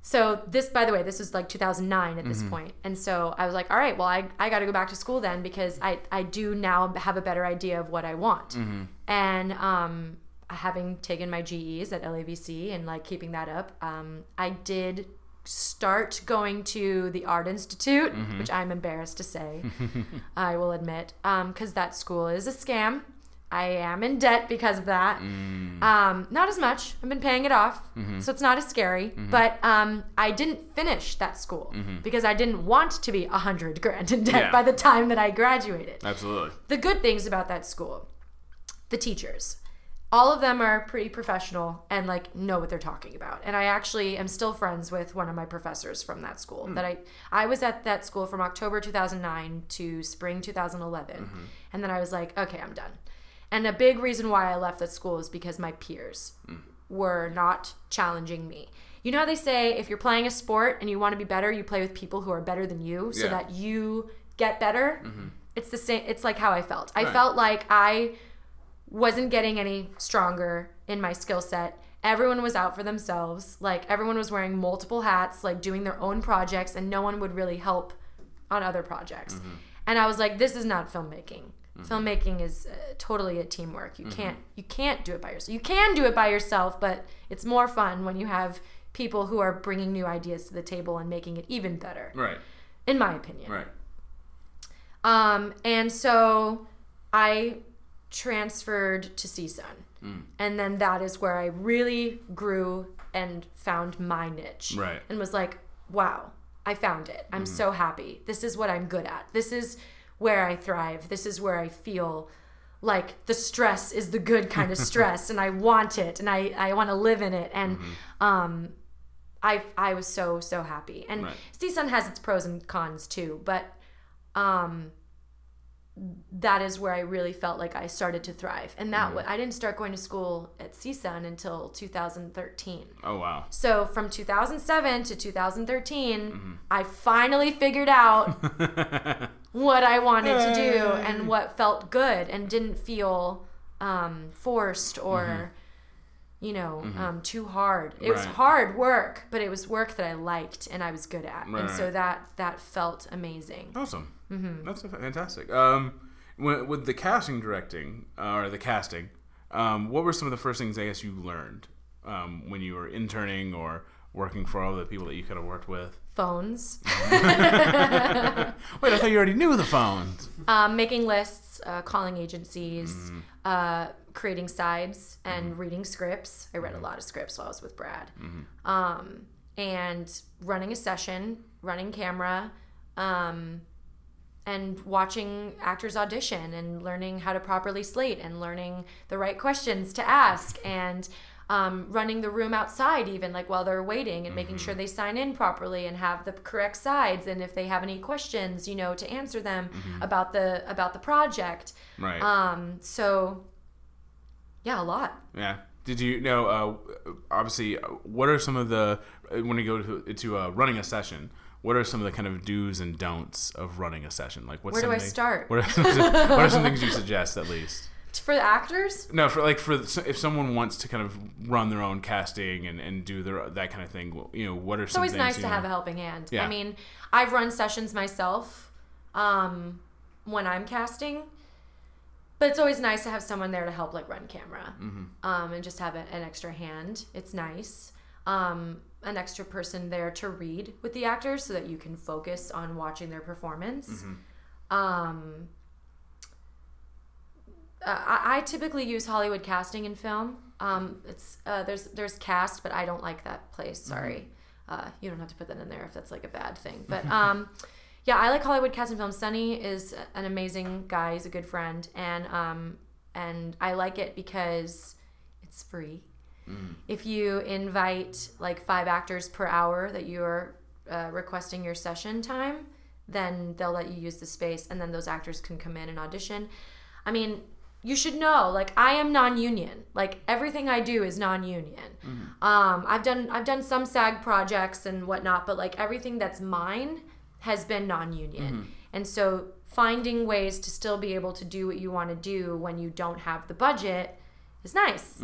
So this, by the way, this was like 2009 at this mm-hmm. point. and so I was like, all right, well, I, I got to go back to school then because I I do now have a better idea of what I want, mm-hmm. and um, having taken my GEs at LAVC and like keeping that up, um, I did start going to the Art Institute, which I'm embarrassed to say, I will admit, um, because that school is a scam. I am in debt because of that. Mm. Um, not as much. I've been paying it off, mm-hmm. so it's not as scary. Mm-hmm. But um, I didn't finish that school mm-hmm. because I didn't want to be a hundred grand in debt Yeah. by the time that I graduated. Absolutely. The good things about that school, the teachers, all of them are pretty professional and like know what they're talking about. And I actually am still friends with one of my professors from that school. Hmm. That I I was at that school from October 2009 to spring 2011, and then I was like, okay, I'm done. And a big reason why I left that school is because my peers mm. were not challenging me. You know how they say if you're playing a sport and you want to be better, you play with people who are better than you so Yeah. that you get better? Mm-hmm. It's the same it's like how I felt. I Right. felt like I wasn't getting any stronger in my skill set. Everyone was out for themselves. Like everyone was wearing multiple hats, like doing their own projects and no one would really help on other projects. Mm-hmm. And I was like this is not filmmaking. Filmmaking is uh, totally a teamwork. You can't you can't do it by yourself. You can do it by yourself, but it's more fun when you have people who are bringing new ideas to the table and making it even better. Right. In my opinion. Right. Um, and so I transferred to CSUN. Mm. And then that is where I really grew and found my niche. Right. And was like, wow, I found it. I'm so happy. This is what I'm good at. This is where I thrive. This is where I feel like the stress is the good kind of stress and I want it and I, I want to live in it. And um, I, I was so, so happy. And Right. CSUN has its pros and cons too, but um, that is where I really felt like I started to thrive. And that I didn't start going to school at CSUN until 2013. Oh wow. So from 2007 to 2013, I finally figured out what I wanted to do and what felt good and didn't feel um, forced or, you know, um, too hard. It was hard work, but it was work that I liked and I was good at, and so that that felt amazing. Awesome. Mm-hmm. That's fantastic. Um, when, with the casting directing uh, or the casting, um, what were some of the first things I guess you learned um, when you were interning or working for all the people that you could have worked with? Phones, Wait, I thought you already knew the phones. um, making lists, uh, calling agencies, Mm-hmm. uh, creating sides, and reading scripts. I read a lot of scripts while I was with Brad. Mm-hmm. Um, and running a session, running camera, um, and watching actors audition and learning how to properly slate and learning the right questions to ask and um, running the room outside even like while they're waiting and making sure they sign in properly and have the correct sides and if they have any questions you know to answer them about the about the project Right. um, so yeah a lot Yeah. Did you know? Uh, obviously, uh, what are some of the uh, when you go to, to uh, running a session? What are some of the kind of do's and don'ts of running a session? Like, what's Where do I start? What are, some, what are some things you suggest at least? For the actors No, for like for if someone wants to kind of run their own casting and, and do their that kind of thing, you know, what are It's some always things nice to know? have a helping hand. Yeah. I mean, I've run sessions myself um, when I'm casting, but it's always nice to have someone there to help, like run camera, Mm-hmm. um, and just have a, an extra hand. It's nice. Um, an extra person there to read with the actors so that you can focus on watching their performance. Um, uh, I, I typically use Hollywood casting and film. Um, it's uh, there's there's cast, but I don't like that place. Sorry, uh, you don't have to put that in there if that's like a bad thing. But um, yeah, I like Hollywood casting film. Sunny is an amazing guy. He's a good friend, and um, and I like it because it's free. If you invite like five actors per hour that you are uh, requesting your session time, then they'll let you use the space, and then those actors can come in and audition. I mean, you should know, like I am non-union. Like everything I do is non-union. Um, I've done I've done some SAG projects and whatnot, but like everything that's mine has been non-union. And so finding ways to still be able to do what you want to do when you don't have the budget is nice.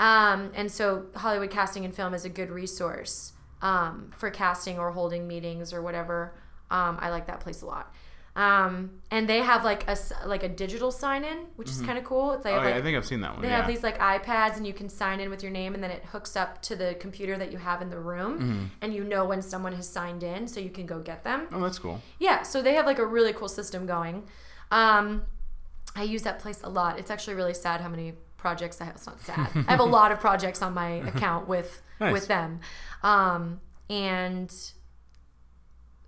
Um, and so Hollywood Casting and Film is a good resource um, for casting or holding meetings or whatever. Um, I like that place a lot. Um, and they have like a like a digital sign in, which is kind of cool. It's like, Oh, yeah, like I think I've seen that one. they yeah. have these like iPads and you can sign in with your name and then it hooks up to the computer that you have in the room and you know when someone has signed in so you can go get them. oh, that's cool. Yeah, so they have like a really cool system going. Um, I use that place a lot. It's actually really sad how many projects I have. It's not sad. I have a lot of projects on my account with Nice. with them, um, and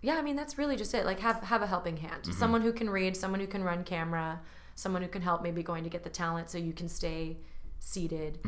yeah, I mean that's really just it. Like have have a helping hand, Mm-hmm. someone who can read, someone who can run camera, someone who can help maybe going to get the talent so you can stay seated.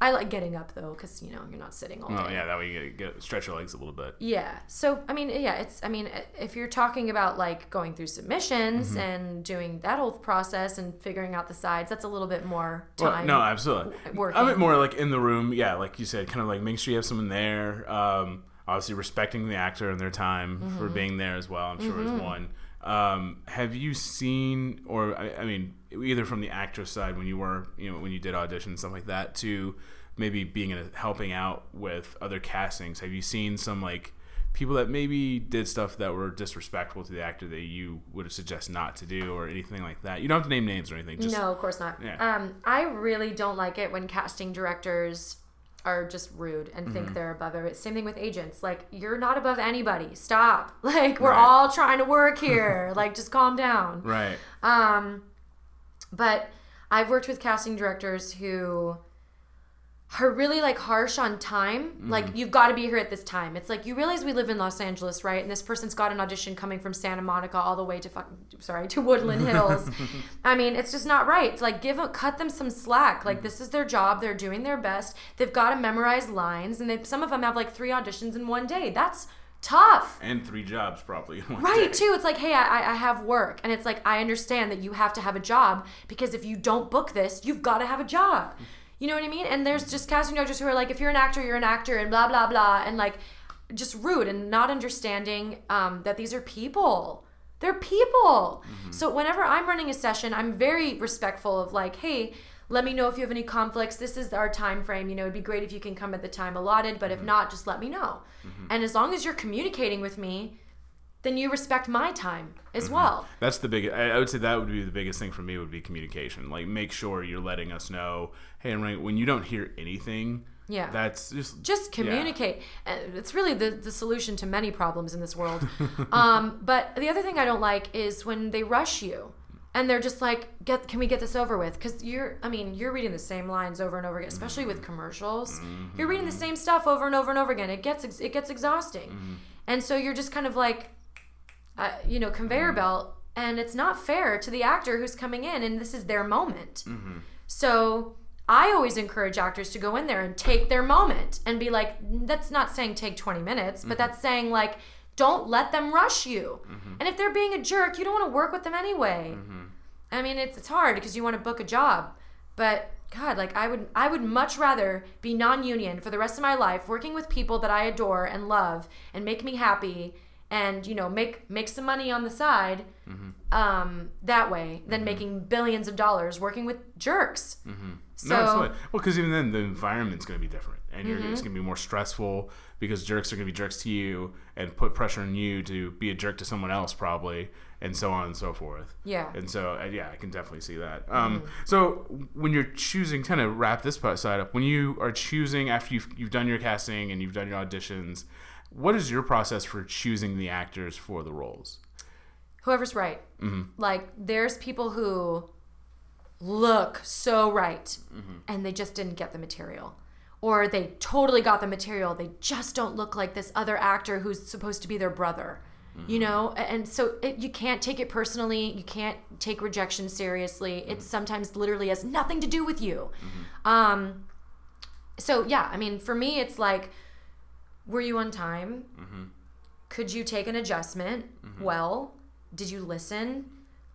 I like getting up though because you know you're not sitting all day. Mm-hmm. Oh, yeah, that way you get, get stretch your legs a little bit. Yeah. So, I mean, yeah, it's, I mean, if you're talking about like going through submissions Mm-hmm. and doing that whole process and figuring out the sides, that's a little bit more Well, time. no, absolutely. working. I meant more like in the room. Yeah, like you said, kind of like make sure you have someone there. Um, obviously, respecting the actor and their time Mm-hmm. for being there as well. I'm sure is one. Um, have you seen, or I, I mean, either from the actress side when you were, you know, when you did auditions and stuff like that, to maybe being in a, helping out with other castings? Have you seen some like people that maybe did stuff that were disrespectful to the actor that you would have suggest not to do, or anything like that? You don't have to name names or anything. Just no, of course not. Yeah. Um, I really don't like it when casting directors are just rude and Mm-hmm. think they're above it. Same thing with agents. Like, you're not above anybody. Stop. Like, we're Right. all trying to work here. like, just calm down. right. Um, but I've worked with casting directors who are really like harsh on time. Mm-hmm. Like you've got to be here at this time. It's like you realize we live in Los Angeles, right? And this person's got an audition coming from Santa Monica all the way to fucking sorry to Woodland Hills. I mean, it's just not right. It's like give them, cut them some slack. Like this is their job. They're doing their best. They've got to memorize lines, and they, some of them have like three auditions in one day. That's tough. and three jobs probably. one Right, day. too. It's like, hey, I, I have work. And it's like, I understand that you have to have a job because if you don't book this, you've got to have a job. You know what I mean? And there's just casting directors who are like, if you're an actor, you're an actor, and blah, blah, blah. And like, just rude and not understanding um, that these are people. They're people. Mm-hmm. So whenever I'm running a session, I'm very respectful of like, hey, let me know if you have any conflicts. This is our time frame. You know, it'd be great if you can come at the time allotted, but if mm-hmm. not, just let me know. Mm-hmm. And as long as you're communicating with me, then you respect my time as mm-hmm. well. That's the big. I I would say that would be the biggest thing for me would be communication. Like make sure you're letting us know. Hey, and right when you don't hear anything. Yeah. That's just Just communicate. And It's really the, the solution to many problems in this world. um, but the other thing I don't like is when they rush you. And they're just like, "Get, can we get this over with?" Because you're, I mean, you're reading the same lines over and over again, especially with mm-hmm. commercials. Mm-hmm. You're reading the same stuff over and over and over again. It gets, ex- it gets exhausting, and so you're just kind of like, uh, you know, conveyor mm-hmm. belt, and it's not fair to the actor who's coming in, and this is their moment. Mm-hmm. So I always encourage actors to go in there and take their moment and be like, that's not saying take 20 minutes, but mm-hmm. that's saying like, don't let them rush you. And if they're being a jerk, you don't want to work with them anyway. I mean, it's, it's hard because you want to book a job, but God, like I would, I would much rather be non-union for the rest of my life, working with people that I adore and love and make me happy, and you know, make make some money on the side, um, that way than making billions of dollars working with jerks. Mm-hmm. So no, absolutely. Well, because even then the environment's going to be different, and you're, Mm-hmm. it's going to be more stressful because jerks are going to be jerks to you and put pressure on you to be a jerk to someone else probably and so on and so forth Yeah. and so uh, yeah i can definitely see that um, so when you're choosing kind of wrap this side up when you are choosing after you've, you've done your casting and you've done your auditions what is your process for choosing the actors for the roles Whoever's right. Mm-hmm. Like, there's people who look so right mm-hmm. and they just didn't get the material. Or they totally got the material. They just don't look like this other actor who's supposed to be their brother. You mm-hmm. know? And so it, you can't take it personally. You can't take rejection seriously. It sometimes literally has nothing to do with you. Um, so, yeah, I mean, for me, it's like, were you on time? Mm-hmm. Could you take an adjustment? Mm-hmm. Well, did you listen?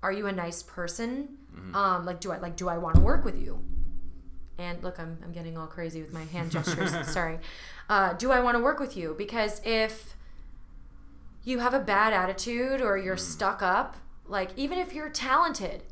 Are you a nice person? Mm-hmm. Um, like, do I like? Do I want to work with you? And look, I'm I'm getting all crazy with my hand gestures. Sorry. Uh, do I want to work with you? Because if you have a bad attitude or you're stuck up, like even if you're talented,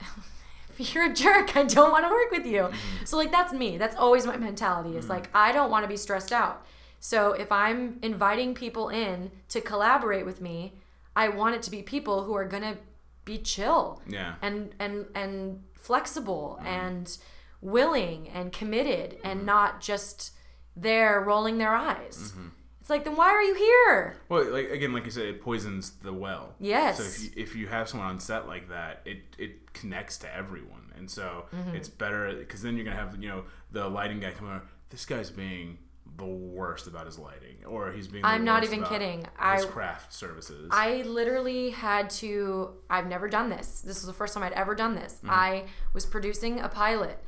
if you're a jerk, I don't want to work with you. So like that's me. That's always my mentality. Is like I don't want to be stressed out. So if I'm inviting people in to collaborate with me, I want it to be people who are gonna be chill yeah and and and flexible mm-hmm. and willing and committed and mm-hmm. not just there rolling their eyes. Mm-hmm. It's like then why are you here? Well, like again, like you said, it poisons the well. Yes. So if you, if you have someone on set like that, it it connects to everyone, and so Mm-hmm. it's better because then you're gonna have you know the lighting guy come over. This guy's being the worst about his lighting, or he's being. I'm not even kidding. His I- craft services. I literally had to. I've never done this. This was the first time I'd ever done this. I was producing a pilot,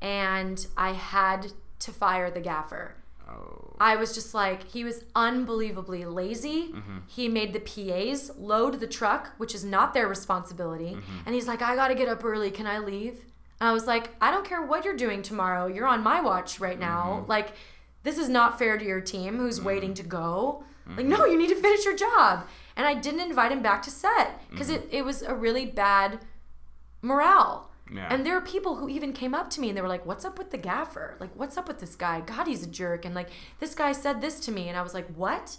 and I had to fire the gaffer. oh. I was just like, he was unbelievably lazy. Mm-hmm. He made the PAs load the truck, which is not their responsibility. Mm-hmm. And he's like, I gotta get up early. Can I leave? And I was like, I don't care what you're doing tomorrow. You're on my watch right now. Mm-hmm. Like, this is not fair to your team who's mm-hmm. waiting to go. Like, mm-hmm. no, you need to finish your job. And I didn't invite him back to set because mm-hmm. it, it was a really bad morale. Yeah. And there are people who even came up to me and they were like, What's up with the gaffer? Like, what's up with this guy? God, he's a jerk. And like, this guy said this to me. And I was like, What?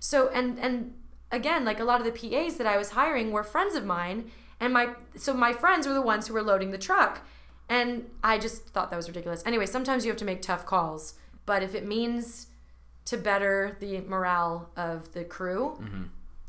So, and, and again, like a lot of the PAs that I was hiring were friends of mine. And my, so my friends were the ones who were loading the truck. And I just thought that was ridiculous. Anyway, sometimes you have to make tough calls. But if it means to better the morale of the crew,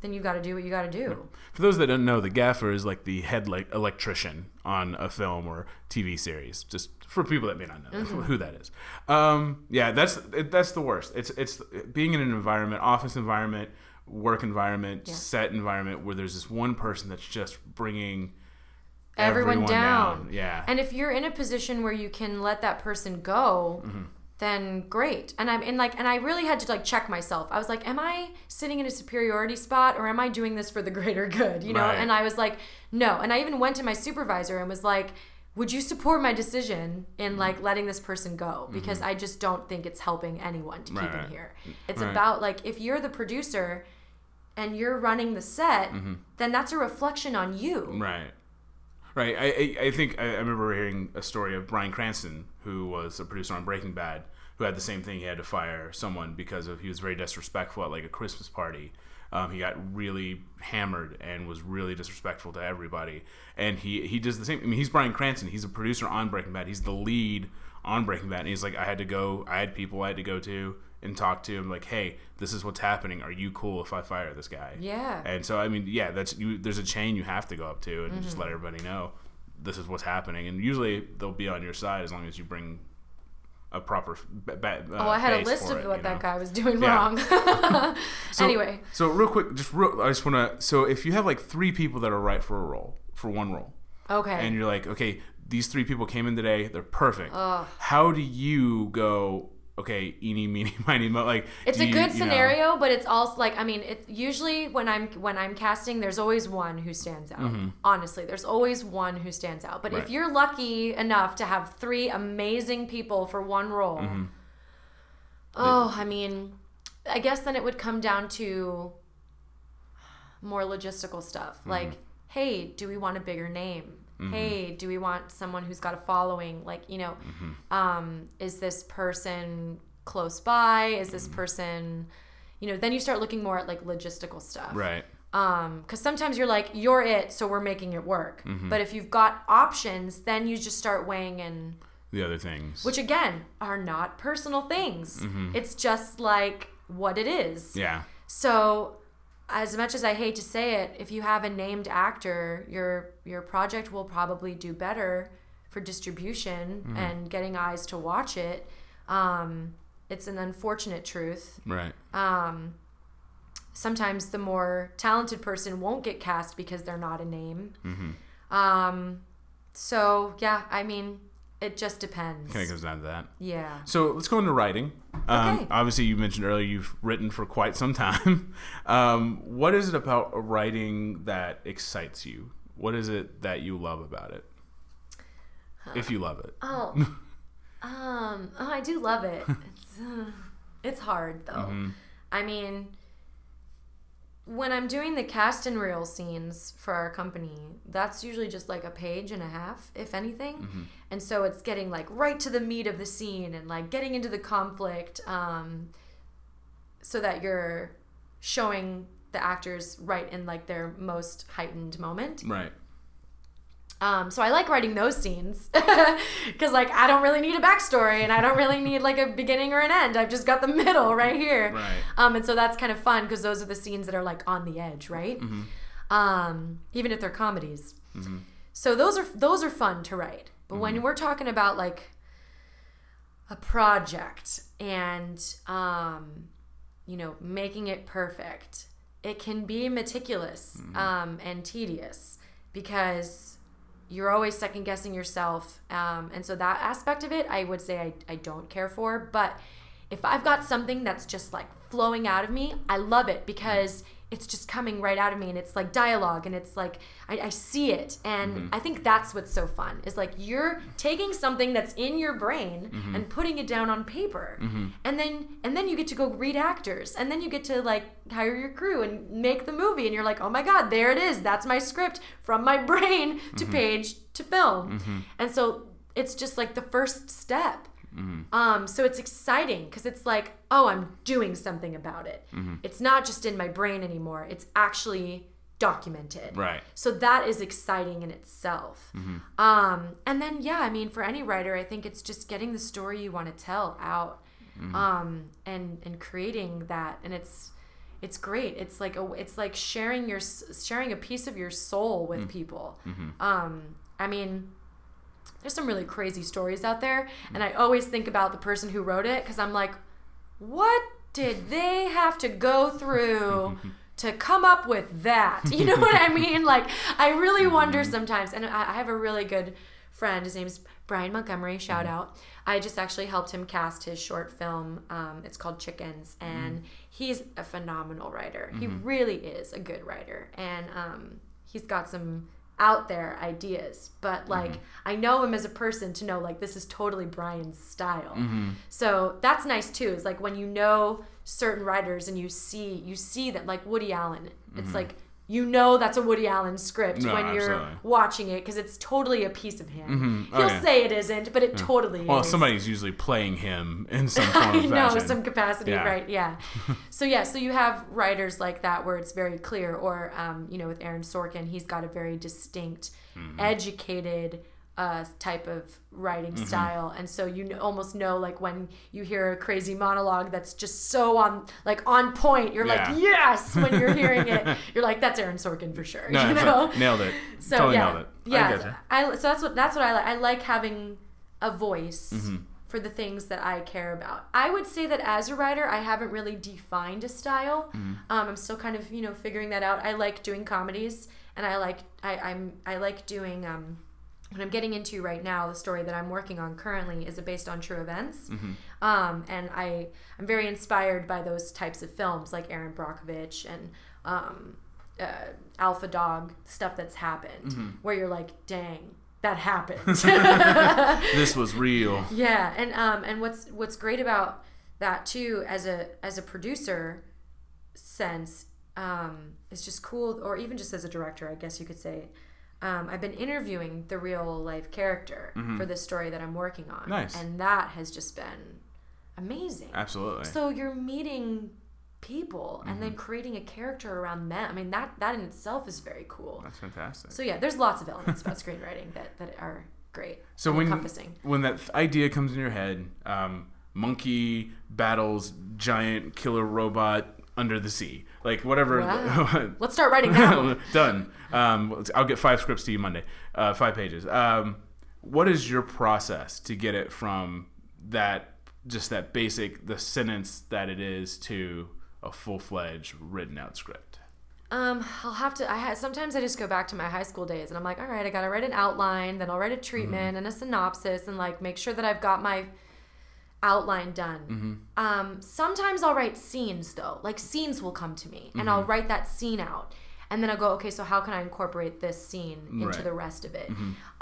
then you got to do what you got to do. For those that don't know, the gaffer is like the head like electrician on a film or TV series. Just for people that may not know Mm-hmm. who that is. Um, yeah, that's it, that's the worst. It's it's being in an environment, office environment, work environment, Yeah. set environment where there's this one person that's just bringing everyone, down. Yeah. And if you're in a position where you can let that person go, Mm-hmm. Then great. And I'm in like, and I really had to like check myself. I was like, am I sitting in a superiority spot or am I doing this for the greater good? You know? Right. And I was like, no. And I even went to my supervisor and was like, would you support my decision Mm-hmm. in like letting this person go? Because I just don't think it's helping anyone to keep him here. It's Right. about like if you're the producer and you're running the set, then that's a reflection on you. Right. Right. I, I, think I, I remember hearing a story of Bryan Cranston, who was a producer on Breaking Bad, who had the same thing. He had to fire someone because of he was very disrespectful at like a Christmas party. Um, he got really hammered and was really disrespectful to everybody. And he he does the same. I mean, he's Bryan Cranston. He's a producer on Breaking Bad. He's the lead on Breaking Bad. And he's like, I had to go. I had people I had to go to and talk to. him like, hey, this is what's happening. Are you cool if I fire this guy? Yeah. And so I mean, yeah, that's you. There's a chain you have to go up to and Mm-hmm. just let everybody know this is what's happening. And usually they'll be on your side as long as you bring a proper. Ba- ba- uh, Oh, I had a list of it, what you that guy was doing Yeah. wrong. So- anyway, so real quick, just real, I just want to. So if you have like three people that are right for a role, for one role, okay. and you're like, okay, these three people came in today, they're perfect. Ugh. How do you go? Okay, eeny, meeny, miny, mo. Like it's a you- good you know- scenario, but it's also like I mean, it usually when I'm when I'm casting, there's always one who stands out. Honestly, there's always one who stands out. But Mm-hmm. Right. if you're lucky enough to have three amazing people for one role, Mm-hmm. oh, I mean, I guess then it would come down to more logistical stuff. Mm-hmm. Like, hey, do we want a bigger name? Hey, do we want someone who's got a following? Like, you know, Mm-hmm. um, is this person close by? Is this person, you know, then you start looking more at like logistical stuff. Right. Um, because sometimes you're like, you're it, so we're making it work. But if you've got options, then you just start weighing in, The other things. which again are not personal things. It's just like what it is. yeah. So, as much as I hate to say it, if you have a named actor, your your project will probably do better for distribution and getting eyes to watch it. Um, it's an unfortunate truth. Right. Um, sometimes the more talented person won't get cast because they're not a name. Mm-hmm. Um, so yeah, I mean, it just depends. Kind of comes down to that. Yeah. So let's go into writing. Um, Okay. Obviously, you mentioned earlier you've written for quite some time. Um, what is it about writing that excites you? What is it that you love about it? If you love it. Oh, um, oh, I do love it. It's uh, it's hard though. I mean, when I'm doing the cast and reel scenes for our company, that's usually just like a page and a half, if anything. And so it's getting like right to the meat of the scene and like getting into the conflict, um, so that you're showing the actors right in like their most heightened moment. Right. Um, so I like writing those scenes because like I don't really need a backstory and I don't really need like a beginning or an end. I've just got the middle right here. Right. Um, and so that's kind of fun because those are the scenes that are like on the edge, right? Um, even if they're comedies. So those are those are fun to write. But when we're talking about like a project and um, you know making it perfect, it can be meticulous um, and tedious because you're always second guessing yourself. Um, and so that aspect of it, I would say I, I don't care for. But if I've got something that's just like flowing out of me, I love it because it's just coming right out of me and it's like dialogue and it's like I, I see it. And mm-hmm. I think that's what's so fun is like you're taking something that's in your brain mm-hmm. and putting it down on paper. Mm-hmm. And then and then you get to go read actors and then you get to like hire your crew and make the movie and you're like, oh my God, there it is. That's my script from my brain to page to film. And so it's just like the first step. Um, so it's exciting because it's like, oh, I'm doing something about it. It's not just in my brain anymore. It's actually documented. Right. So that is exciting in itself. Um, and then yeah, I mean, for any writer, I think it's just getting the story you want to tell out, um, and and creating that, and it's it's great. It's like a it's like sharing your sharing a piece of your soul with people. Um, I mean, there's some really crazy stories out there, and I always think about the person who wrote it because I'm like, what did they have to go through? to come up with that. You know what I mean? Like, I really wonder sometimes. And I I have a really good friend. His name's Brian Montgomery. Shout out. I just actually helped him cast his short film. Um, it's called Chickens. And he's a phenomenal writer. He really is a good writer. And um, he's got some out there ideas but mm-hmm. like i know him as a person to know like this is totally brian's style. Mm-hmm. So that's nice too is like when you know certain writers and you see you see that like woody allen it's mm-hmm. like you know that's a woody allen script No, when you're watching it because it's totally a piece of him Oh, he'll yeah. say it isn't but it totally Well, is somebody's usually playing him in some form of know some capacity, Yeah. right? Yeah. so yeah, so you have writers like that where it's very clear, or um, you know, with Aaron Sorkin, he's got a very distinct, Mm-hmm. educated uh, type of writing Mm-hmm. style, and so you almost know like when you hear a crazy monologue that's just so on like on point, you're Yeah. like yes when you're hearing it, you're like that's Aaron Sorkin for sure. no, you know? nailed it. So totally yeah, nailed it. Yeah. getcha. I, so that's what that's what I like. I like having a voice Mm-hmm. for the things that I care about. I would say that as a writer, I haven't really defined a style. Mm-hmm. Um, I'm still kind of you know figuring that out. I like doing comedies, and I like I, I'm I like doing um, what I'm getting into right now. The story that I'm working on currently is based on true events, um, and I I'm very inspired by those types of films like Erin Brockovich and. Um, uh, alpha dog stuff that's happened where you're like dang that happened This was real. yeah and um and what's what's great about that too as a as a producer sense um is just cool or even just as a director i guess you could say um, I've been interviewing the real life character for this story that I'm working on, Nice. and that has just been amazing. Absolutely. So you're meeting people and Mm-hmm. then creating a character around them. I mean that that in itself is very cool. That's fantastic. So yeah, there's lots of elements about screenwriting that, that are great. So when encompassing. when that th- idea comes in your head, um, monkey battles giant killer robot under the sea, like whatever. Wow. Let's start writing now. Done. Um, I'll get five scripts to you Monday, uh, five pages. Um, what is your process to get it from that just that basic the sentence that it is to a full fledged written out script? Um, I'll have to. I ha- sometimes I just go back to my high school days, and I'm like, all right, I gotta write an outline, then I'll write a treatment and a synopsis, and like make sure that I've got my outline done. Um, sometimes I'll write scenes though, like scenes will come to me, and I'll write that scene out, and then I'll go, okay, so how can I incorporate this scene into Right. the rest of it?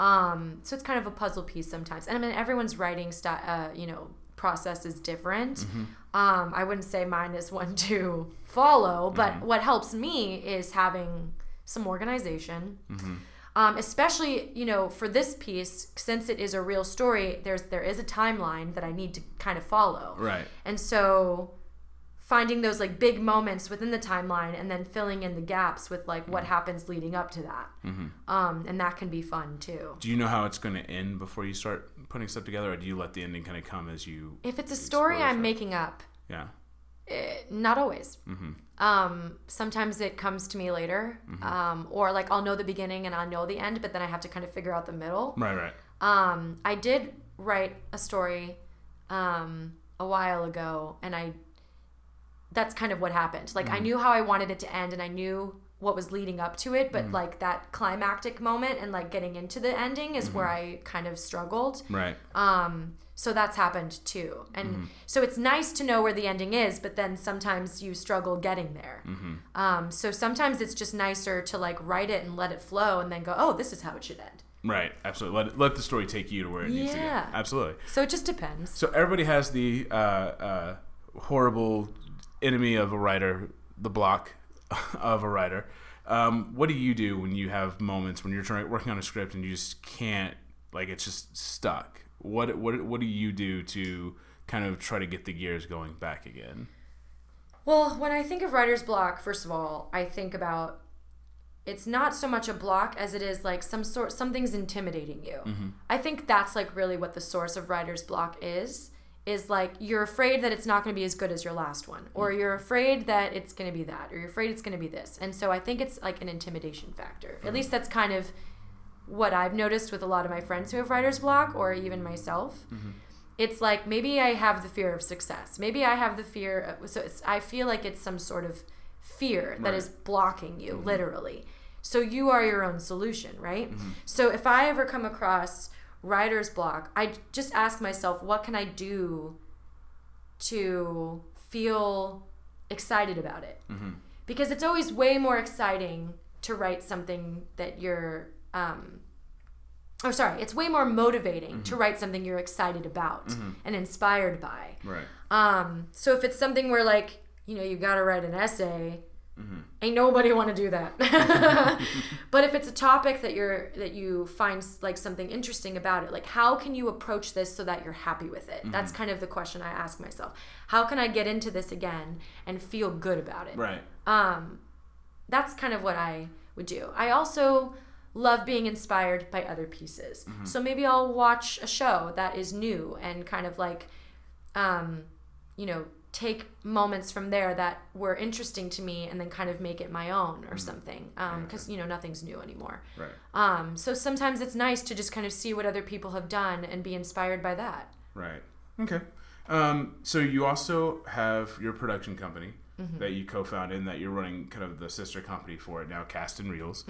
Um, so it's kind of a puzzle piece sometimes, and I mean everyone's writing style, uh, you know, process is different. Um, I wouldn't say mine is one to follow, but what helps me is having some organization. Um, especially, you know, for this piece, since it is a real story, there's there is a timeline that I need to kind of follow. Right. And so finding those like big moments within the timeline and then filling in the gaps with like what happens leading up to that. Um, and that can be fun too. Do you know how it's going to end before you start putting stuff together, or do you let the ending kind of come as you? If it's a story I'm making up, Yeah. Eh, not always. Um, sometimes it comes to me later, um, or like I'll know the beginning and I'll know the end, but then I have to kind of figure out the middle. Right. Right. Um, I did write a story um, a while ago, and I that's kind of what happened. Like I knew how I wanted it to end, and I knew what was leading up to it, but like that climactic moment and like getting into the ending is where I kind of struggled. Right. Um, so that's happened too, and so it's nice to know where the ending is, but then sometimes you struggle getting there. Um, so sometimes it's just nicer to like write it and let it flow, and then go, oh, this is how it should end. Right. Absolutely. Let, let the story take you to where it needs to Yeah. go. Absolutely. So it just depends. So everybody has the uh, uh, horrible enemy of a writer, the block of a writer. Um, what do you do when you have moments when you're trying working on a script and you just can't like it's just stuck? What what what do you do to kind of try to get the gears going back again? Well, when I think of writer's block, first of all, I think about it's not so much a block as it is like some sort something's intimidating you. Mm-hmm. I think that's like really what the source of writer's block is is like you're afraid that it's not going to be as good as your last one or mm. you're afraid that it's going to be that or you're afraid it's going to be this. And so I think it's like an intimidation factor. At mm. least that's kind of what I've noticed with a lot of my friends who have writer's block or even myself mm-hmm. it's like maybe I have the fear of success. Maybe I have the fear. Of, so it's, I feel like it's some sort of fear that Right. is blocking you, mm-hmm. literally. So you are your own solution, right? Mm-hmm. So if I ever come across writer's block, I just ask myself, what can I do to feel excited about it? Because it's always way more exciting to write something that you're um, or sorry, it's way more motivating to write something you're excited about and inspired by. Right. Um, so if it's something where like, you know, you got to write an essay, ain't nobody want to do that. but if it's a topic that you're that you find like something interesting about it, like how can you approach this so that you're happy with it? That's kind of the question I ask myself. How can I get into this again and feel good about it? Right. um, that's kind of what I would do. I also love being inspired by other pieces. So maybe I'll watch a show that is new and kind of like, um, you know, take moments from there that were interesting to me and then kind of make it my own or something. Because, you know, nothing's new anymore. Right. Um, so sometimes it's nice to just kind of see what other people have done and be inspired by that. Right. Okay. Um, so you also have your production company that you co-founded and that you're running kind of the sister company for it now, Cast and Reels.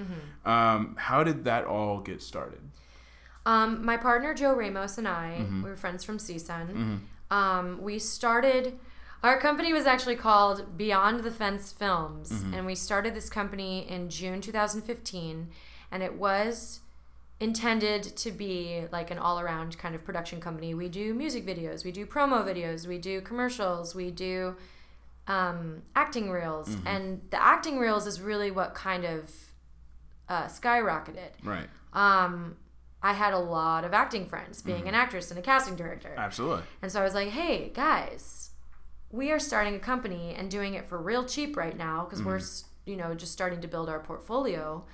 Um, how did that all get started? Um, my partner Joe Ramos and I, we were friends from CSUN. Um, we started. Our company was actually called Beyond the Fence Films, and we started this company in June 2015, and it was intended to be like an all-around kind of production company. We do music videos, we do promo videos, we do commercials, we do um, acting reels, and the acting reels is really what kind of uh, skyrocketed Right. um, I had a lot of acting friends, being an actress and a casting director. Absolutely. And so I was like, hey, guys, we are starting a company and doing it for real cheap right now because we're, you know, just starting to build our portfolio.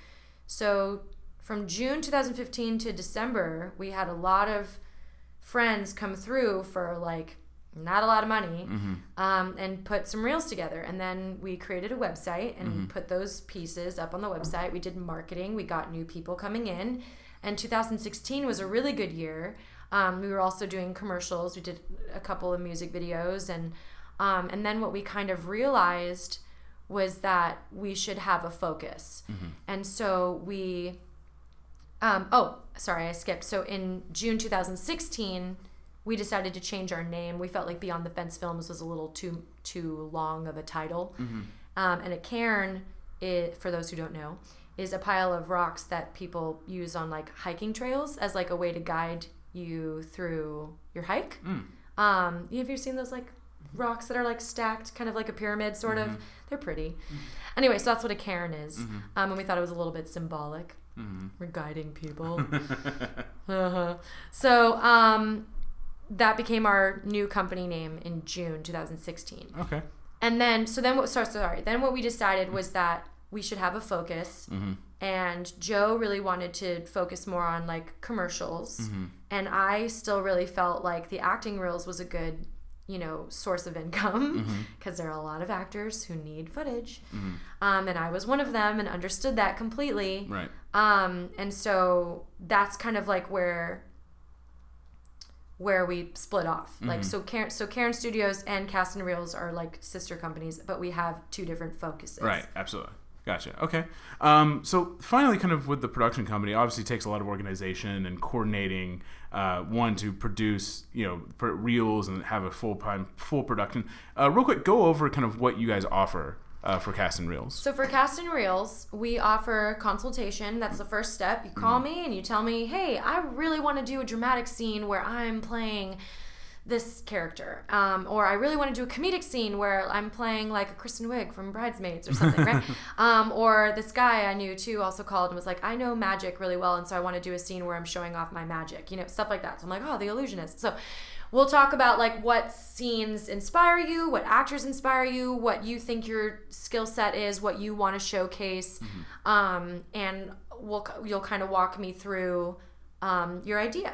So from June 2015 to December, we had a lot of friends come through for like not a lot of money um, and put some reels together. And then we created a website and put those pieces up on the website. We did marketing, we got new people coming in. And 2016 was a really good year. Um, we were also doing commercials. We did a couple of music videos, and um, and then what we kind of realized was that we should have a focus, and so we. Um, oh, sorry, I skipped. So in June 2016, we decided to change our name. We felt like Beyond the Fence Films was a little too too long of a title, um, and a cairn, is, for those who don't know, is a pile of rocks that people use on like hiking trails as like a way to guide you through your hike. Um, have you seen those like rocks that are like stacked, kind of like a pyramid, sort of? They're pretty. Anyway, so that's what a cairn is, um, and we thought it was a little bit symbolic. We're guiding people. uh-huh. So um, that became our new company name in June 2016. Okay. And then, so then what, sorry, sorry. Then what we decided was that we should have a focus. And Joe really wanted to focus more on like commercials. And I still really felt like the acting reels was a good, you know, source of income because there are a lot of actors who need footage. Um, and I was one of them and understood that completely. Right. Um, and so that's kind of like where where we split off. Like so Cairn so Cairn Studios and Cast and Reels are like sister companies, but we have two different focuses. Right, absolutely. Gotcha. Okay. Um, so finally, kind of with the production company, obviously takes a lot of organization and coordinating. Uh, one to produce, you know, reels and have a full time full production. Uh, real quick, go over kind of what you guys offer uh, for cast and reels. So for Cast and Reels, we offer consultation. That's the first step. You call me and you tell me, "Hey, I really want to do a dramatic scene where I'm playing this character, um, or I really want to do a comedic scene where I'm playing like a Kristen Wiig from Bridesmaids or something, right? Um, or this guy I knew too also called and was like, "I know magic really well, and so I want to do a scene where I'm showing off my magic, you know, stuff like that." So I'm like, "Oh, the illusionist." So we'll talk about like what scenes inspire you, what actors inspire you, what you think your skill set is, what you want to showcase, um, and we'll you'll kind of walk me through um, your idea.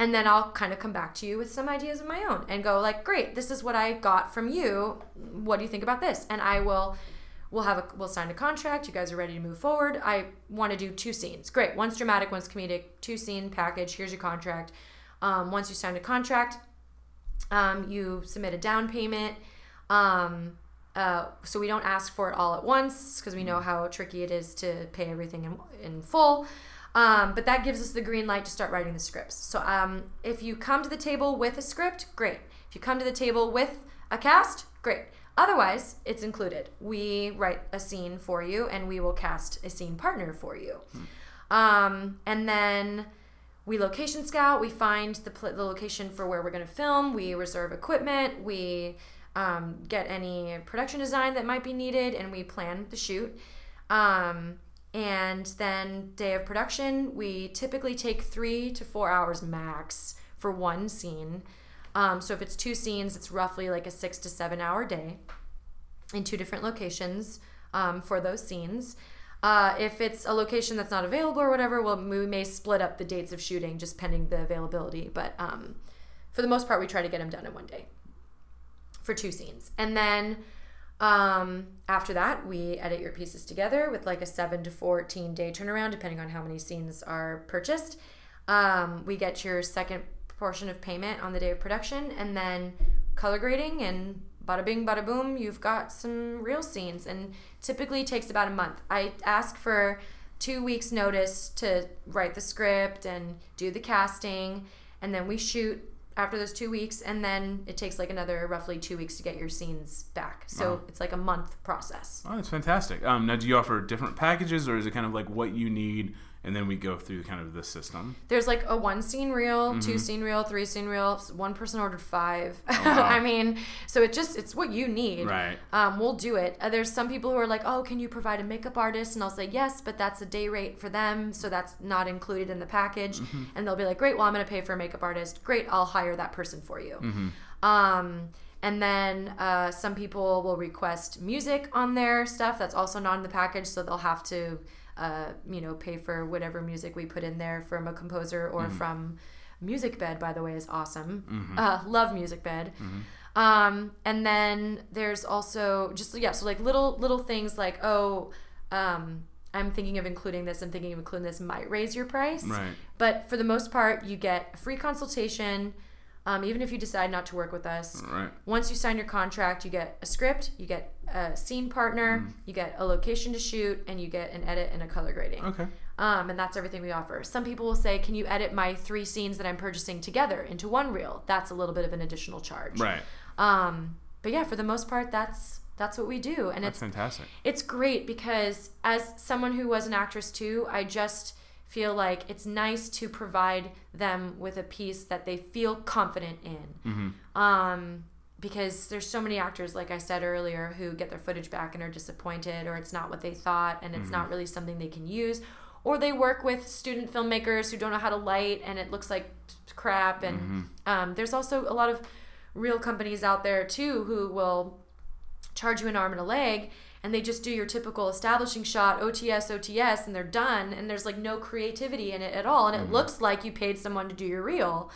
And then I'll kind of come back to you with some ideas of my own and go like, great, this is what I got from you. What do you think about this? And I will, we'll have a, we'll sign a contract. You guys are ready to move forward. I want to do two scenes. Great, one's dramatic, one's comedic. Two scene package. Here's your contract. Um, once you sign a contract, um, you submit a down payment. Um, uh, so we don't ask for it all at once because we know how tricky it is to pay everything in, in full. Um, but that gives us the green light to start writing the scripts. So um, if you come to the table with a script, great. If you come to the table with a cast, great. Otherwise, it's included. We write a scene for you and we will cast a scene partner for you. Um, and then we location scout. We find the, pl- the location for where we're going to film. We reserve equipment. We um, get any production design that might be needed, and we plan the shoot. Um, and then day of production, we typically take three to four hours max for one scene. Um, so if it's two scenes, it's roughly like a six to seven hour day in two different locations um, for those scenes. Uh, if it's a location that's not available or whatever, well, we may split up the dates of shooting just pending the availability. But um, for the most part, we try to get them done in one day for two scenes. And then um, after that, we edit your pieces together with like a 7 to 14 day turnaround, depending on how many scenes are purchased. Um, we get your second portion of payment on the day of production, and then color grading and bada bing, bada boom, you've got some real scenes. And typically takes about a month. I ask for two weeks' notice to write the script and do the casting, and then we shoot after those two weeks, and then it takes like another roughly two weeks to get your scenes back. So Wow. it's like a month process. Oh, that's fantastic. Um, now, do you offer different packages, or is it kind of like what you need and then we go through kind of the system. There's like a one scene reel, two scene reel, three scene reel. One person ordered five. I mean, so it just it's what you need. Right. Um, we'll do it. Uh, there's some people who are like, oh, can you provide a makeup artist? And I'll say yes, but that's a day rate for them, so that's not included in the package. And they'll be like, great, well, I'm gonna pay for a makeup artist. Great, I'll hire that person for you. Um, and then uh, some people will request music on their stuff that's also not in the package, so they'll have to, uh, you know, pay for whatever music we put in there from a composer or from Musicbed. By the way, is awesome. Uh, love Musicbed. Um, and then there's also just yeah, so like little little things like oh, um, I'm thinking of including this. I'm thinking of including this. Might raise your price, Right. but for the most part, you get a free consultation. Um, even if you decide not to work with us, Right. once you sign your contract, you get a script, you get a scene partner, Mm-hmm. you get a location to shoot, and you get an edit and a color grading. Okay. Um, and that's everything we offer. Some people will say, "Can you edit my three scenes that I'm purchasing together into one reel?" That's a little bit of an additional charge. Right. Um, but yeah, for the most part, that's that's what we do, and That's it's fantastic. it's great because as someone who was an actress too, I just feel like it's nice to provide them with a piece that they feel confident in. Um, because there's so many actors, like I said earlier, who get their footage back and are disappointed, or it's not what they thought, and it's not really something they can use. Or they work with student filmmakers who don't know how to light, and it looks like crap. And um, there's also a lot of reel companies out there too who will charge you an arm and a leg and they just do your typical establishing shot ots ots and they're done and there's like no creativity in it at all and it looks like you paid someone to do your reel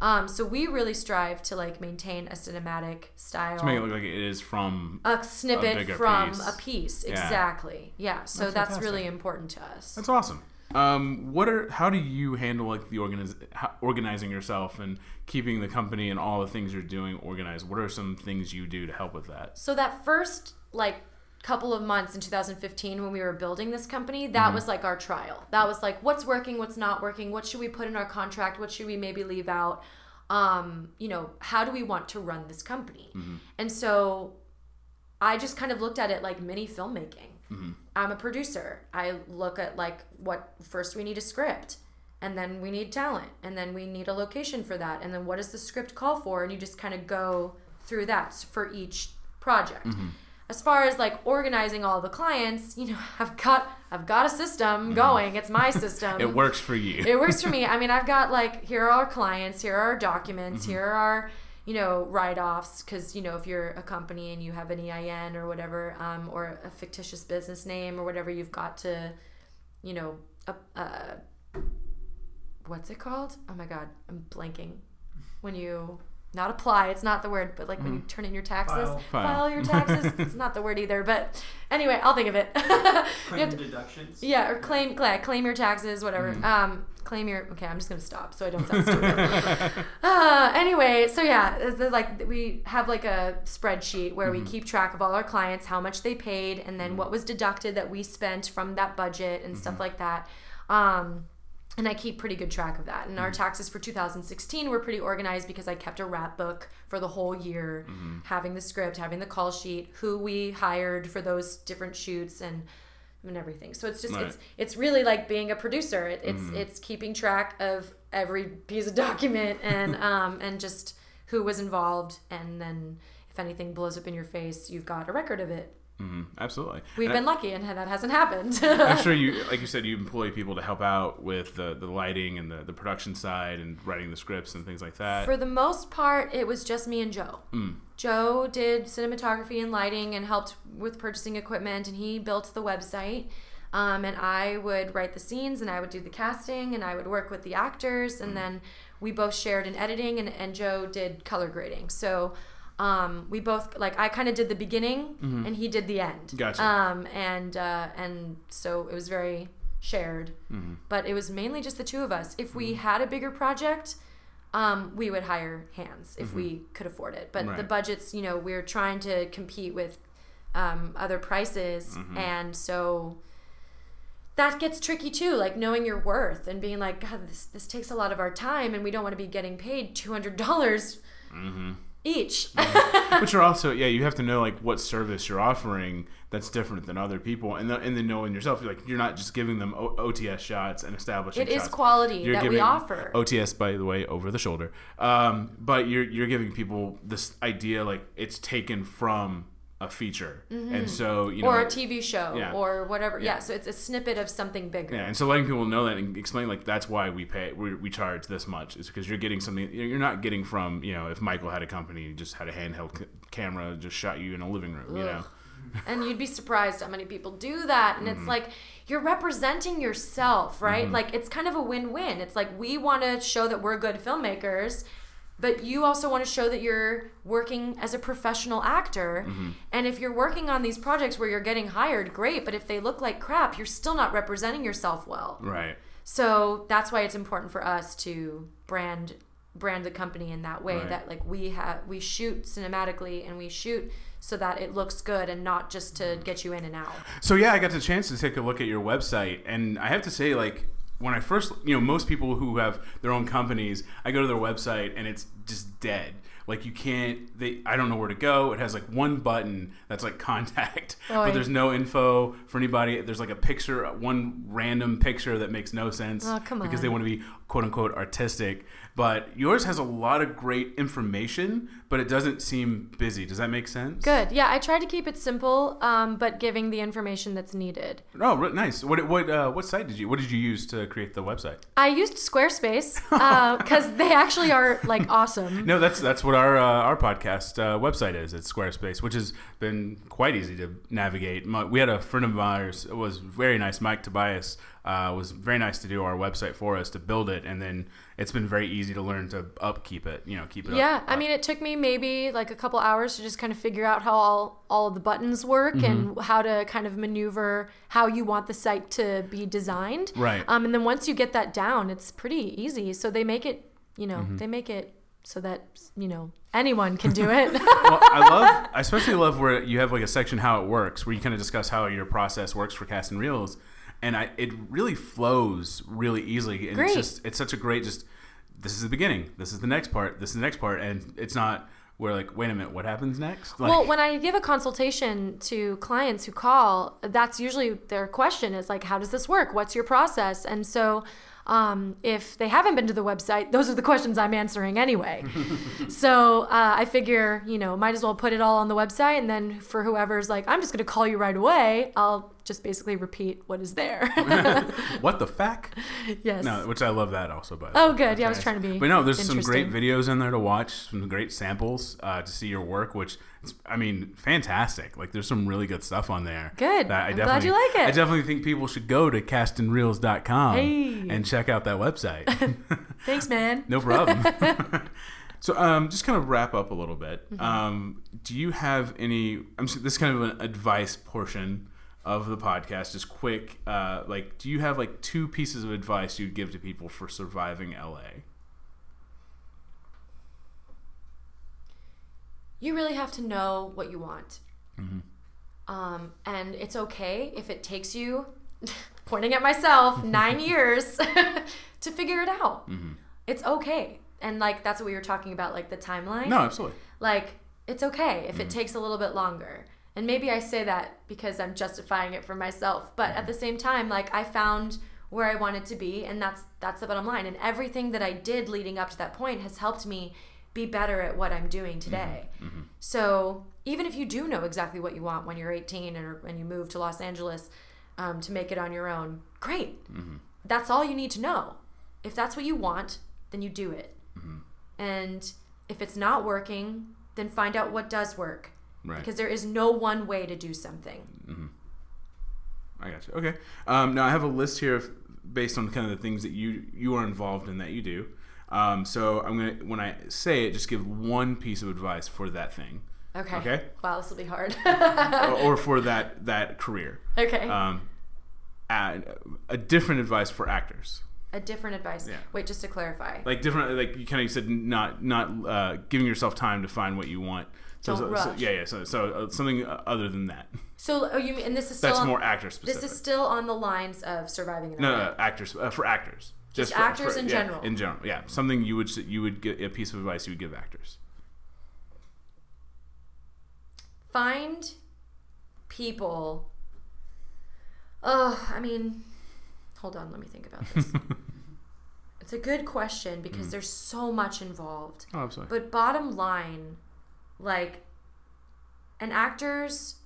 um, so we really strive to like maintain a cinematic style To make it look like it is from. a snippet bigger from piece. a piece Yeah. exactly yeah so That's that's, really important to us That's awesome. Um, what are how do you handle like the organiz- organizing yourself and keeping the company and all the things you're doing organized? What are some things you do to help with that? So that first like couple of months in 2015 when we were building this company, that mm-hmm. was like our trial. That was like what's working, what's not working, what should we put in our contract, what should we maybe leave out? Um, you know, how do we want to run this company? Mm-hmm. And so I just kind of looked at it like mini filmmaking. Mm-hmm. I'm a producer. I look at like what first we need a script and then we need talent and then we need a location for that and then what does the script call for and you just kind of go through that for each project. As far as like organizing all the clients, you know, I've got I've got a system going. It's my system. It works for you. It works for me. I mean, I've got like here are our clients, here are our documents, here are our you know write-offs because you know if you're a company and you have an EIN or whatever, um, or a fictitious business name or whatever, you've got to, you know, uh, uh, what's it called? Oh my god, I'm blanking. When you not apply, it's not the word, but like when you turn in your taxes, File. File. file your taxes. it's not the word either, but anyway, I'll think of it. You have Claim to- deductions. yeah, or claim claim, claim your taxes, whatever. Mm-hmm. Um, claim your. Okay, I'm just gonna stop so I don't sound stupid. uh, anyway, so yeah, it's the- like we have like a spreadsheet where Mm-hmm. we keep track of all our clients, how much they paid, and then what was deducted that we spent from that budget and Mm-hmm. stuff like that. Um, and I keep pretty good track of that. And Mm-hmm. our taxes for 2016 were pretty organized because I kept a wrap book for the whole year, Mm-hmm. having the script, having the call sheet, who we hired for those different shoots, and and everything. So it's just Right. it's it's really like being a producer. It, it's it's keeping track of every piece of document and um and just who was involved, and then if anything blows up in your face, you've got a record of it. Hmm Absolutely. We've And been lucky, and that hasn't happened. I'm sure you, like you said, you employ people to help out with the, the lighting and the, the production side and writing the scripts and things like that. For the most part, it was just me and Joe. Mm. Joe did cinematography and lighting and helped with purchasing equipment, and he built the website. Um, and I would write the scenes, and I would do the casting, and I would work with the actors, Mm. and then we both shared in editing, and, and Joe did color grading. So um, we both like I kind of did the beginning, and he did the end. Mm-hmm. Gotcha. Um, and uh, and so it was very shared, Mm-hmm. but it was mainly just the two of us. If we had a bigger project, um, we would hire hands if we could afford it. But the Mm-hmm. Budgets, you know, we're trying to compete with um, other prices, Mm-hmm. and so that gets tricky too. Like knowing your worth and being like, God, this this takes a lot of our time, and we don't want to be getting paid two hundred dollars. hmm each. But you're also yeah, you have to know like what service you're offering that's different than other people, and then and then knowing yourself, you're like you're not just giving them o- OTS shots and establishing. It is shots. quality You're that we offer. OTS, by the way, over the shoulder. Um, but you're you're giving people this idea like it's taken from a feature, and so you know, Mm-hmm. or a TV show Yeah. or whatever. Yeah. Yeah. so it's a snippet of something bigger. Yeah, and so letting people know that and explain like that's why we pay we, we charge this much is because you're getting something you're not getting from you know if Michael had a company just had a handheld c- camera just shot you in a living room you know and you'd be surprised how many people do that and Mm-hmm. it's like you're representing yourself right like it's kind of a win-win it's like we want to show that we're good filmmakers but you also want to show that you're working as a professional actor Mm-hmm. and if you're working on these projects where you're getting hired great but if they look like crap you're still not representing yourself well right so that's why it's important for us to brand brand the company in that way Right. that like we have we shoot cinematically and we shoot so that it looks good and not just to get you in and out. So yeah, I got the chance to take a look at your website, and I have to say, like when I first, you know, most people who have their own companies, I go to their website and it's just dead. Like you can't, they, I don't know where to go. It has like one button that's like contact, Oh, but there's no info for anybody. There's like a picture, one random picture that makes no sense Oh, come because they want to be quote unquote artistic. But yours has a lot of great information, but it doesn't seem busy. Does that make sense? Good. Yeah, I tried to keep it simple, um, but giving the information that's needed. Oh, re- nice. What what uh, what site did you what did you use to create the website? I used Squarespace because they actually are like awesome. No, that's that's what our uh, our podcast uh, website is. It's Squarespace, which has been quite easy to navigate. My, we had a friend of ours. It was very nice. Mike Tobias uh, was very nice to do our website for us to build it, and then it's been very easy to learn to upkeep it. You know, keep it. Yeah, up, I mean, it took me maybe like a couple hours to just kind of figure out how all, all of the buttons work Mm-hmm. and how to kind of maneuver how you want the site to be designed. Right. Um, and then once you get that down, it's pretty easy. So they make it, you know, Mm-hmm. they make it so that, you know, anyone can do it. well, I love, I especially love where you have like a section how it works, where you kind of discuss how your process works for cast and reels, and I it really flows really easily, and Great. it's just it's such a great just this is the beginning, this is the next part, this is the next part, and it's not where like wait a minute, what happens next? Like, well, when I give a consultation to clients who call, that's usually their question is like, how does this work? What's your process? And so, um, if they haven't been to the website, those are the questions I'm answering anyway. so uh, I figure, you know, might as well put it all on the website, and then for whoever's like, I'm just going to call you right away, I'll just basically repeat what is there. what the fuck? yes. No, which I love that also. But Oh, good. Yeah, I was trying to be But no, there's some great videos in there to watch, some great samples uh, to see your work, which is, I mean, fantastic. Like there's some really good stuff on there. Good. that I I'm glad definitely, you like it. I definitely think people should go to castandreels.com Hey. and check out that website. Thanks, man. no problem. so, um, just kind of wrap up a little bit. Mm-hmm. Um, do you have any? I'm this is kind of an advice portion of the podcast. Just quick, uh, like, do you have like two pieces of advice you'd give to people for surviving LA? You really have to know what you want. Mm-hmm. Um, and it's okay if it takes you, pointing at myself, nine years to figure it out. Mm-hmm. It's okay. And like, that's what we were talking about, like the timeline. No, absolutely. Like, it's okay if it mm-hmm. takes a little bit longer. And maybe I say that because I'm justifying it for myself. But at the same time, like I found where I wanted to be and that's that's the bottom line. And everything that I did leading up to that point has helped me be better at what I'm doing mm-hmm. today. Mm-hmm. So even if you do know exactly what you want when you're 18 or when you move to Los Angeles um, to make it on your own, great. Mm-hmm. That's all you need to know. If that's what you want, then you do it. And if it's not working, then find out what does work. Right. Because there is no one way to do something. I got you. Okay. Um, now I have a list here of based on kind of the things that you you are involved in that you do. Um, so I'm gonna when I say it, just give one piece of advice for that thing, Okay. Okay. Wow, this will be hard. or, or for that that career. okay. Um, a different advice for actors. a different advice. yeah. Wait, just to clarify. Like different, like you kind of said, not not uh, giving yourself time to find what you want. So, Don't so, so- yeah, yeah. So, so uh, something other than that. So, oh, you mean, and this is still That's on, more actor specific. this is still on the lines of surviving in No, no, actors uh, for actors. Just for- actors for- in yeah, general. In general, yeah. Something you would you would get a piece of advice you would give actors. find people. Oh, I mean, hold on, let me think about this. it's a good question because mm. there's so much involved. Oh, absolutely. But bottom line, like an actor's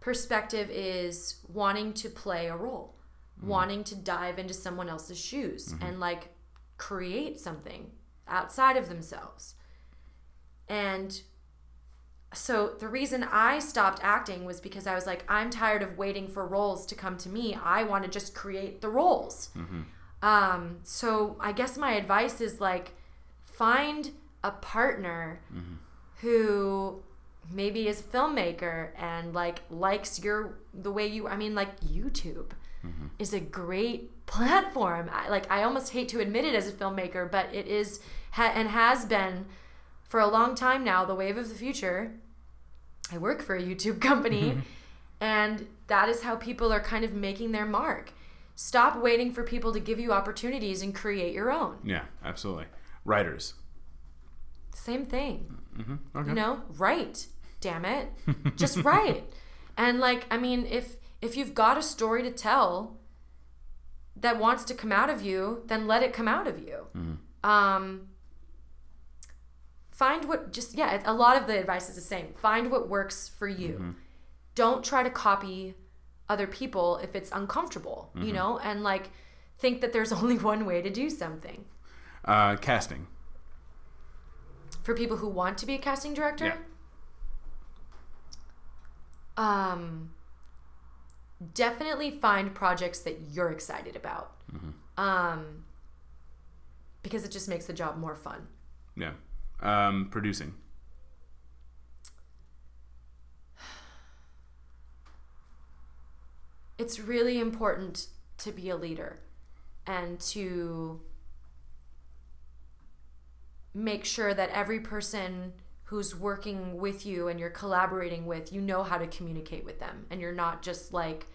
perspective is wanting to play a role, Mm-hmm. wanting to dive into someone else's shoes mm-hmm. and like create something outside of themselves. And so the reason I stopped acting was because I was like, I'm tired of waiting for roles to come to me. I want to just create the roles. Mm-hmm. Um, so I guess my advice is like, find a partner who maybe is a filmmaker and like likes your the way you. I mean, like YouTube is a great platform. I, like I almost hate to admit it as a filmmaker, but it is ha- and has been for a long time now the wave of the future. I work for a YouTube company, and that is how people are kind of making their mark. Stop waiting for people to give you opportunities and create your own. yeah, absolutely. Writers. Same thing. Mm-hmm. Okay. You know, write. Damn it. Just write. And like, I mean, if if you've got a story to tell that wants to come out of you, then let it come out of you. Um find what just yeah, a lot of the advice is the same. Find what works for you. Don't try to copy other people if it's uncomfortable, you know? And like think that there's only one way to do something. Uh, casting. for people who want to be a casting director um definitely find projects that you're excited about um because it just makes the job more fun Yeah. Um, producing. it's really important to be a leader and to make sure that every person who's working with you and you're collaborating with, you know how to communicate with them and you're not just like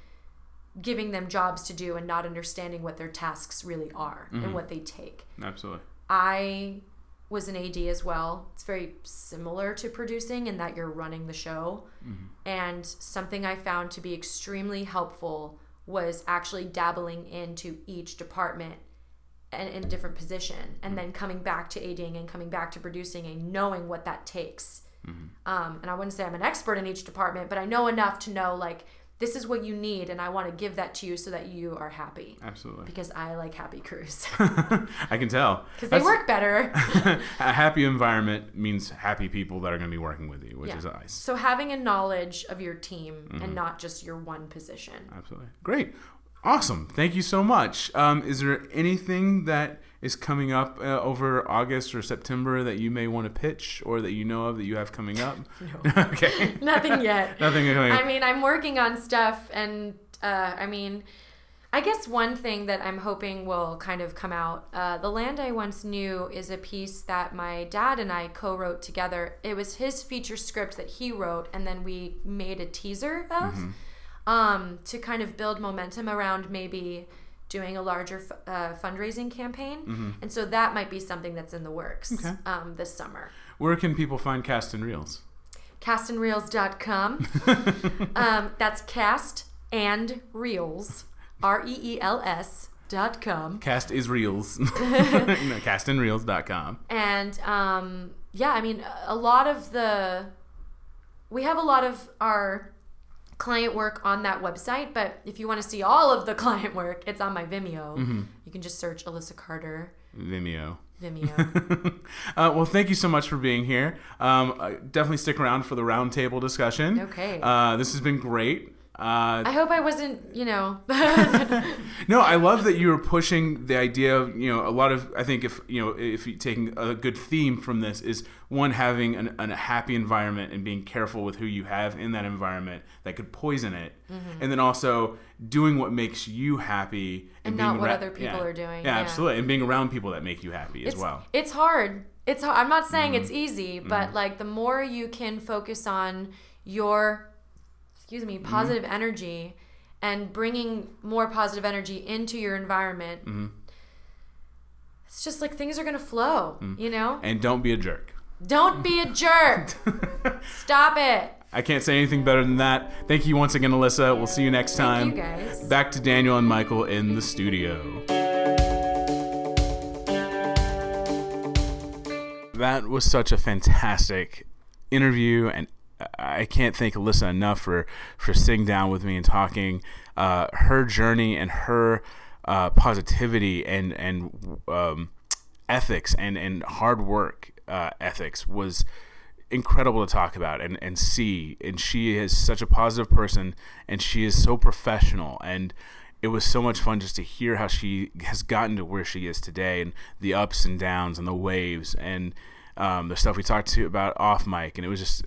giving them jobs to do and not understanding what their tasks really are and mm-hmm. what they take. Absolutely. I was an AD as well. It's very similar to producing in that you're running the show. Mm-hmm. And something I found to be extremely helpful was actually dabbling into each department and in a different position and then coming back to ADing and coming back to producing and knowing what that takes. Um, and I wouldn't say I'm an expert in each department, but I know enough to know like this is what you need and I want to give that to you so that you are happy. Absolutely. Because I like happy crews. I can tell. Because they work better. a happy environment means happy people that are going to be working with you, which Yeah. is nice. So having a knowledge of your team Mm-hmm. and not just your one position. Absolutely. Great. Awesome. Thank you so much. Um, is there anything that is coming up uh, over August or September that you may want to pitch or that you know of that you have coming up? No. okay. Nothing yet. Nothing coming up. I mean, I'm working on stuff, and uh, I mean, I guess one thing that I'm hoping will kind of come out uh, The Land I Once Knew is a piece that my dad and I co wrote together. It was his feature script that he wrote, and then we made a teaser of um, to kind of build momentum around maybe doing a larger f- uh, fundraising campaign. And so that might be something that's in the works Okay. um, this summer. Where can people find Cast and Reels? castandreels.com. um, that's cast and reels, R E E L S dot com. Cast is Reels. no, castandreels.com. And um, yeah, I mean, a lot of the, we have a lot of our client work on that website, but if you want to see all of the client work, it's on my Vimeo. You can just search Alyssa Carter Vimeo. Vimeo. uh, well, thank you so much for being here. Um, uh, definitely stick around for the roundtable discussion. Okay. Uh, this has been great. Uh, I hope I wasn't, you know. no, I love that you were pushing the idea of you know a lot of I think if you know if you're taking a good theme from this is one having an, an, a happy environment and being careful with who you have in that environment that could poison it, and then also doing what makes you happy Mm-hmm. And being not what other people yeah. are doing, Yeah, yeah. absolutely, and being around people that make you happy as well. It's hard. It's hard. I'm not saying it's Mm-hmm. easy, but like the more you can focus on your, excuse me, Mm-hmm. positive energy and bringing more positive energy into your environment, Mm-hmm. it's just like things are going to flow, Mm. you know? And don't be a jerk. Don't be a jerk. Stop it. I can't say anything better than that. Thank you once again, Alyssa. We'll see you next time. you, guys. Back to Daniel and Michael in the studio. That was such a fantastic interview, and I can't thank Alyssa enough for for sitting down with me and talking. Uh, her journey and her uh, positivity and and um, ethics and and hard work uh, ethics was incredible to talk about and, and see. And she is such a positive person and she is so professional. And it was so much fun just to hear how she has gotten to where she is today and the ups and downs and the waves and um, the stuff we talked to about off mic. And it was just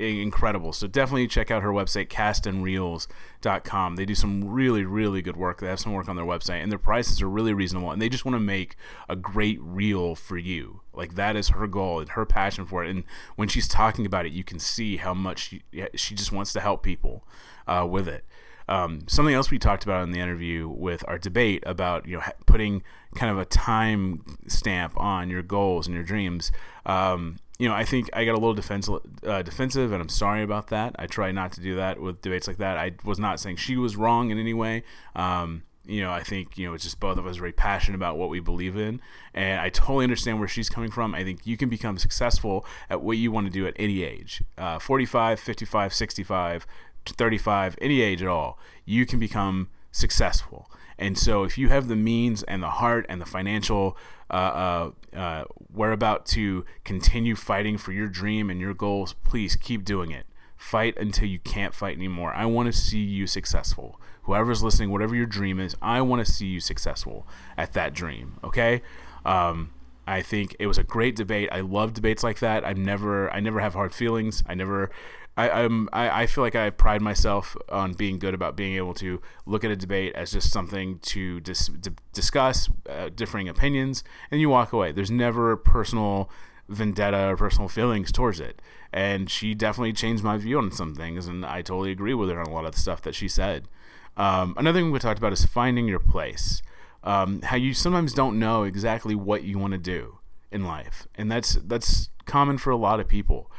incredible. So definitely check out her website, castandreels.com. They do some really, really good work. They have some work on their website, and their prices are really reasonable. And they just want to make a great reel for you. Like that is her goal and her passion for it. And when she's talking about it, you can see how much she, she just wants to help people uh, with it. Um, something else we talked about in the interview with our debate about you know putting kind of a time stamp on your goals and your dreams. Um, you know, I think I got a little defensive, uh, defensive, and I'm sorry about that. I try not to do that with debates like that. I was not saying she was wrong in any way. Um, you know, I think you know it's just both of us very passionate about what we believe in, and I totally understand where she's coming from. I think you can become successful at what you want to do at any age, uh, 45, 55, 65, 35, any age at all. You can become successful. And so, if you have the means and the heart and the financial uh, uh, uh, whereabout to continue fighting for your dream and your goals, please keep doing it. Fight until you can't fight anymore. I want to see you successful. Whoever's listening, whatever your dream is, I want to see you successful at that dream. Okay. Um, I think it was a great debate. I love debates like that. I never, I never have hard feelings. I never I, I'm I, I feel like I pride myself on being good about being able to look at a debate as just something to dis, d- discuss uh, differing opinions, and you walk away. There's never personal vendetta or personal feelings towards it. And she definitely changed my view on some things, and I totally agree with her on a lot of the stuff that she said. Um, another thing we talked about is finding your place. Um, how you sometimes don't know exactly what you want to do in life, and that's that's common for a lot of people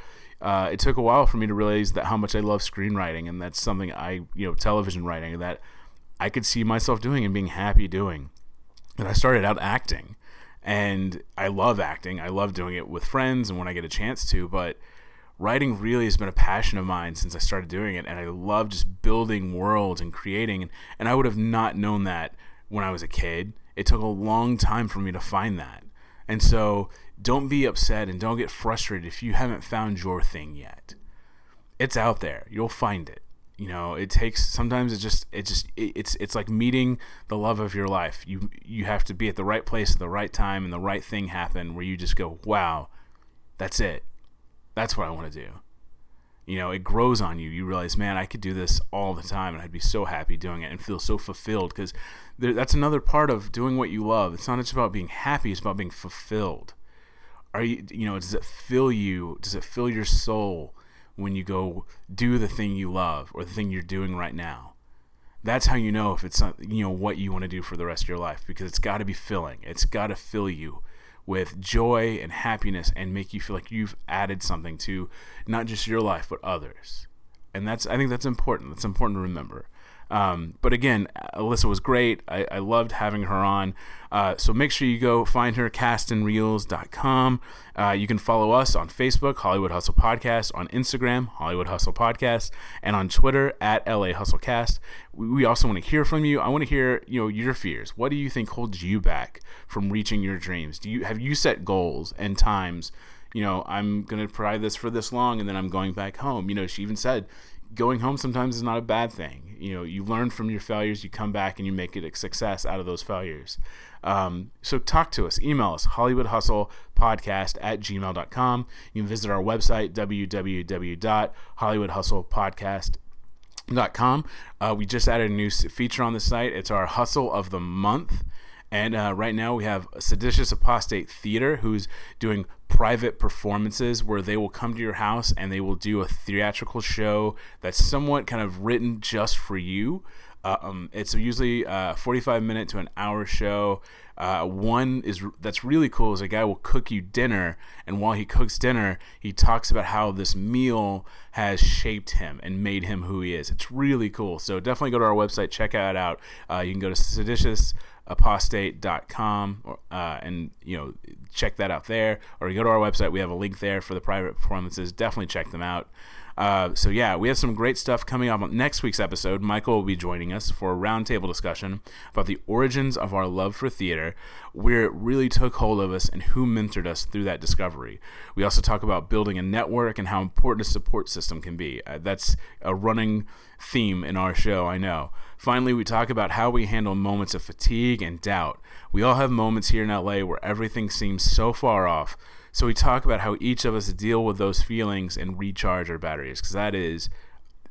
uh, it took a while for me to realize that how much I love screenwriting, and that's something I, you know, television writing that I could see myself doing and being happy doing. And I started out acting, and I love acting. I love doing it with friends and when I get a chance to, but writing really has been a passion of mine since I started doing it, and I love just building worlds and creating. And, I would have not known that when I was a kid. It took a long time for me to find that. And so don't be upset and don't get frustrated if you haven't found your thing yet. It's out there. You'll find it. You know, it takes sometimes it just it just it, it's it's like meeting the love of your life. You you have to be at the right place at the right time and the right thing happen where you just go, "Wow, that's it. That's what I want to do." You know, it grows on you. You realize, man, I could do this all the time, and I'd be so happy doing it and feel so fulfilled because that's another part of doing what you love. It's not just about being happy; it's about being fulfilled are you you know does it fill you does it fill your soul when you go do the thing you love or the thing you're doing right now? That's how you know if it's not, you know what you want to do for the rest of your life because it's got to be filling. It's got to fill you with joy and happiness and make you feel like you've added something to not just your life but others. And that's i think that's important. That's important to remember um, but again, Alyssa was great. I, I loved having her on. Uh, so make sure you go find her, castandreels.com. Uh, you can follow us on Facebook, Hollywood Hustle Podcast, on Instagram, Hollywood Hustle Podcast, and on Twitter at LA Hustlecast. We, we also want to hear from you. I want to hear, you know, your fears. What do you think holds you back from reaching your dreams? Do you have you set goals and times? You know, I'm going to try this for this long and then I'm going back home. You know, she even said, going home sometimes is not a bad thing. You know, you learn from your failures, you come back and you make it a success out of those failures. Um, so talk to us, email us, HollywoodHustlePodcast at gmail.com. You can visit our website, www.hollywoodhustlepodcast.com. Uh, we just added a new feature on the site. It's our Hustle of the Month. And uh, right now we have Seditious Apostate Theater, who's doing private performances where they will come to your house and they will do a theatrical show that's somewhat kind of written just for you. Um, it's usually a 45 minute to an hour show. Uh, one is that's really cool is a guy will cook you dinner, and while he cooks dinner, he talks about how this meal has shaped him and made him who he is. It's really cool. So definitely go to our website, check it out. Uh, you can go to seditiousapostate.com uh, and you know check that out there, or go to our website. We have a link there for the private performances. Definitely check them out. Uh, so yeah, we have some great stuff coming up on next week's episode. Michael will be joining us for a roundtable discussion about the origins of our love for theater, where it really took hold of us, and who mentored us through that discovery. We also talk about building a network and how important a support system can be. Uh, that's a running theme in our show, I know. Finally, we talk about how we handle moments of fatigue and doubt. We all have moments here in LA where everything seems so far off. So we talk about how each of us deal with those feelings and recharge our batteries because that is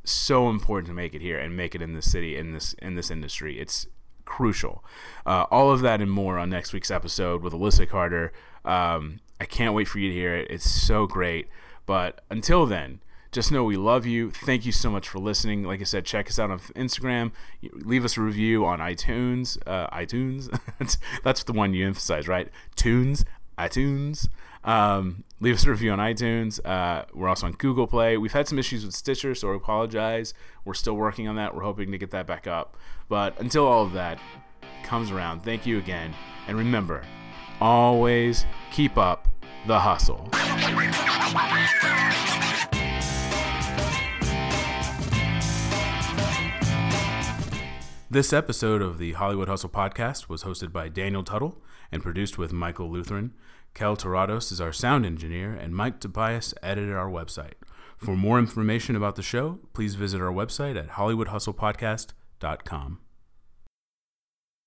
so important to make it here and make it in this city in this in this industry. It's crucial. Uh, all of that and more on next week's episode with Alyssa Carter. Um, I can't wait for you to hear it. It's so great. But until then, just know we love you. Thank you so much for listening. Like I said, check us out on Instagram. Leave us a review on iTunes. Uh, iTunes. That's the one you emphasize, right? Tunes. iTunes. Um, leave us a review on iTunes. Uh, we're also on Google Play. We've had some issues with Stitcher, so we apologize. We're still working on that. We're hoping to get that back up. But until all of that comes around, thank you again. And remember, always keep up the hustle. This episode of the Hollywood Hustle podcast was hosted by Daniel Tuttle and produced with Michael Lutheran. Kel Torados is our sound engineer, and Mike Tobias edited our website. For more information about the show, please visit our website at hollywoodhustlepodcast.com.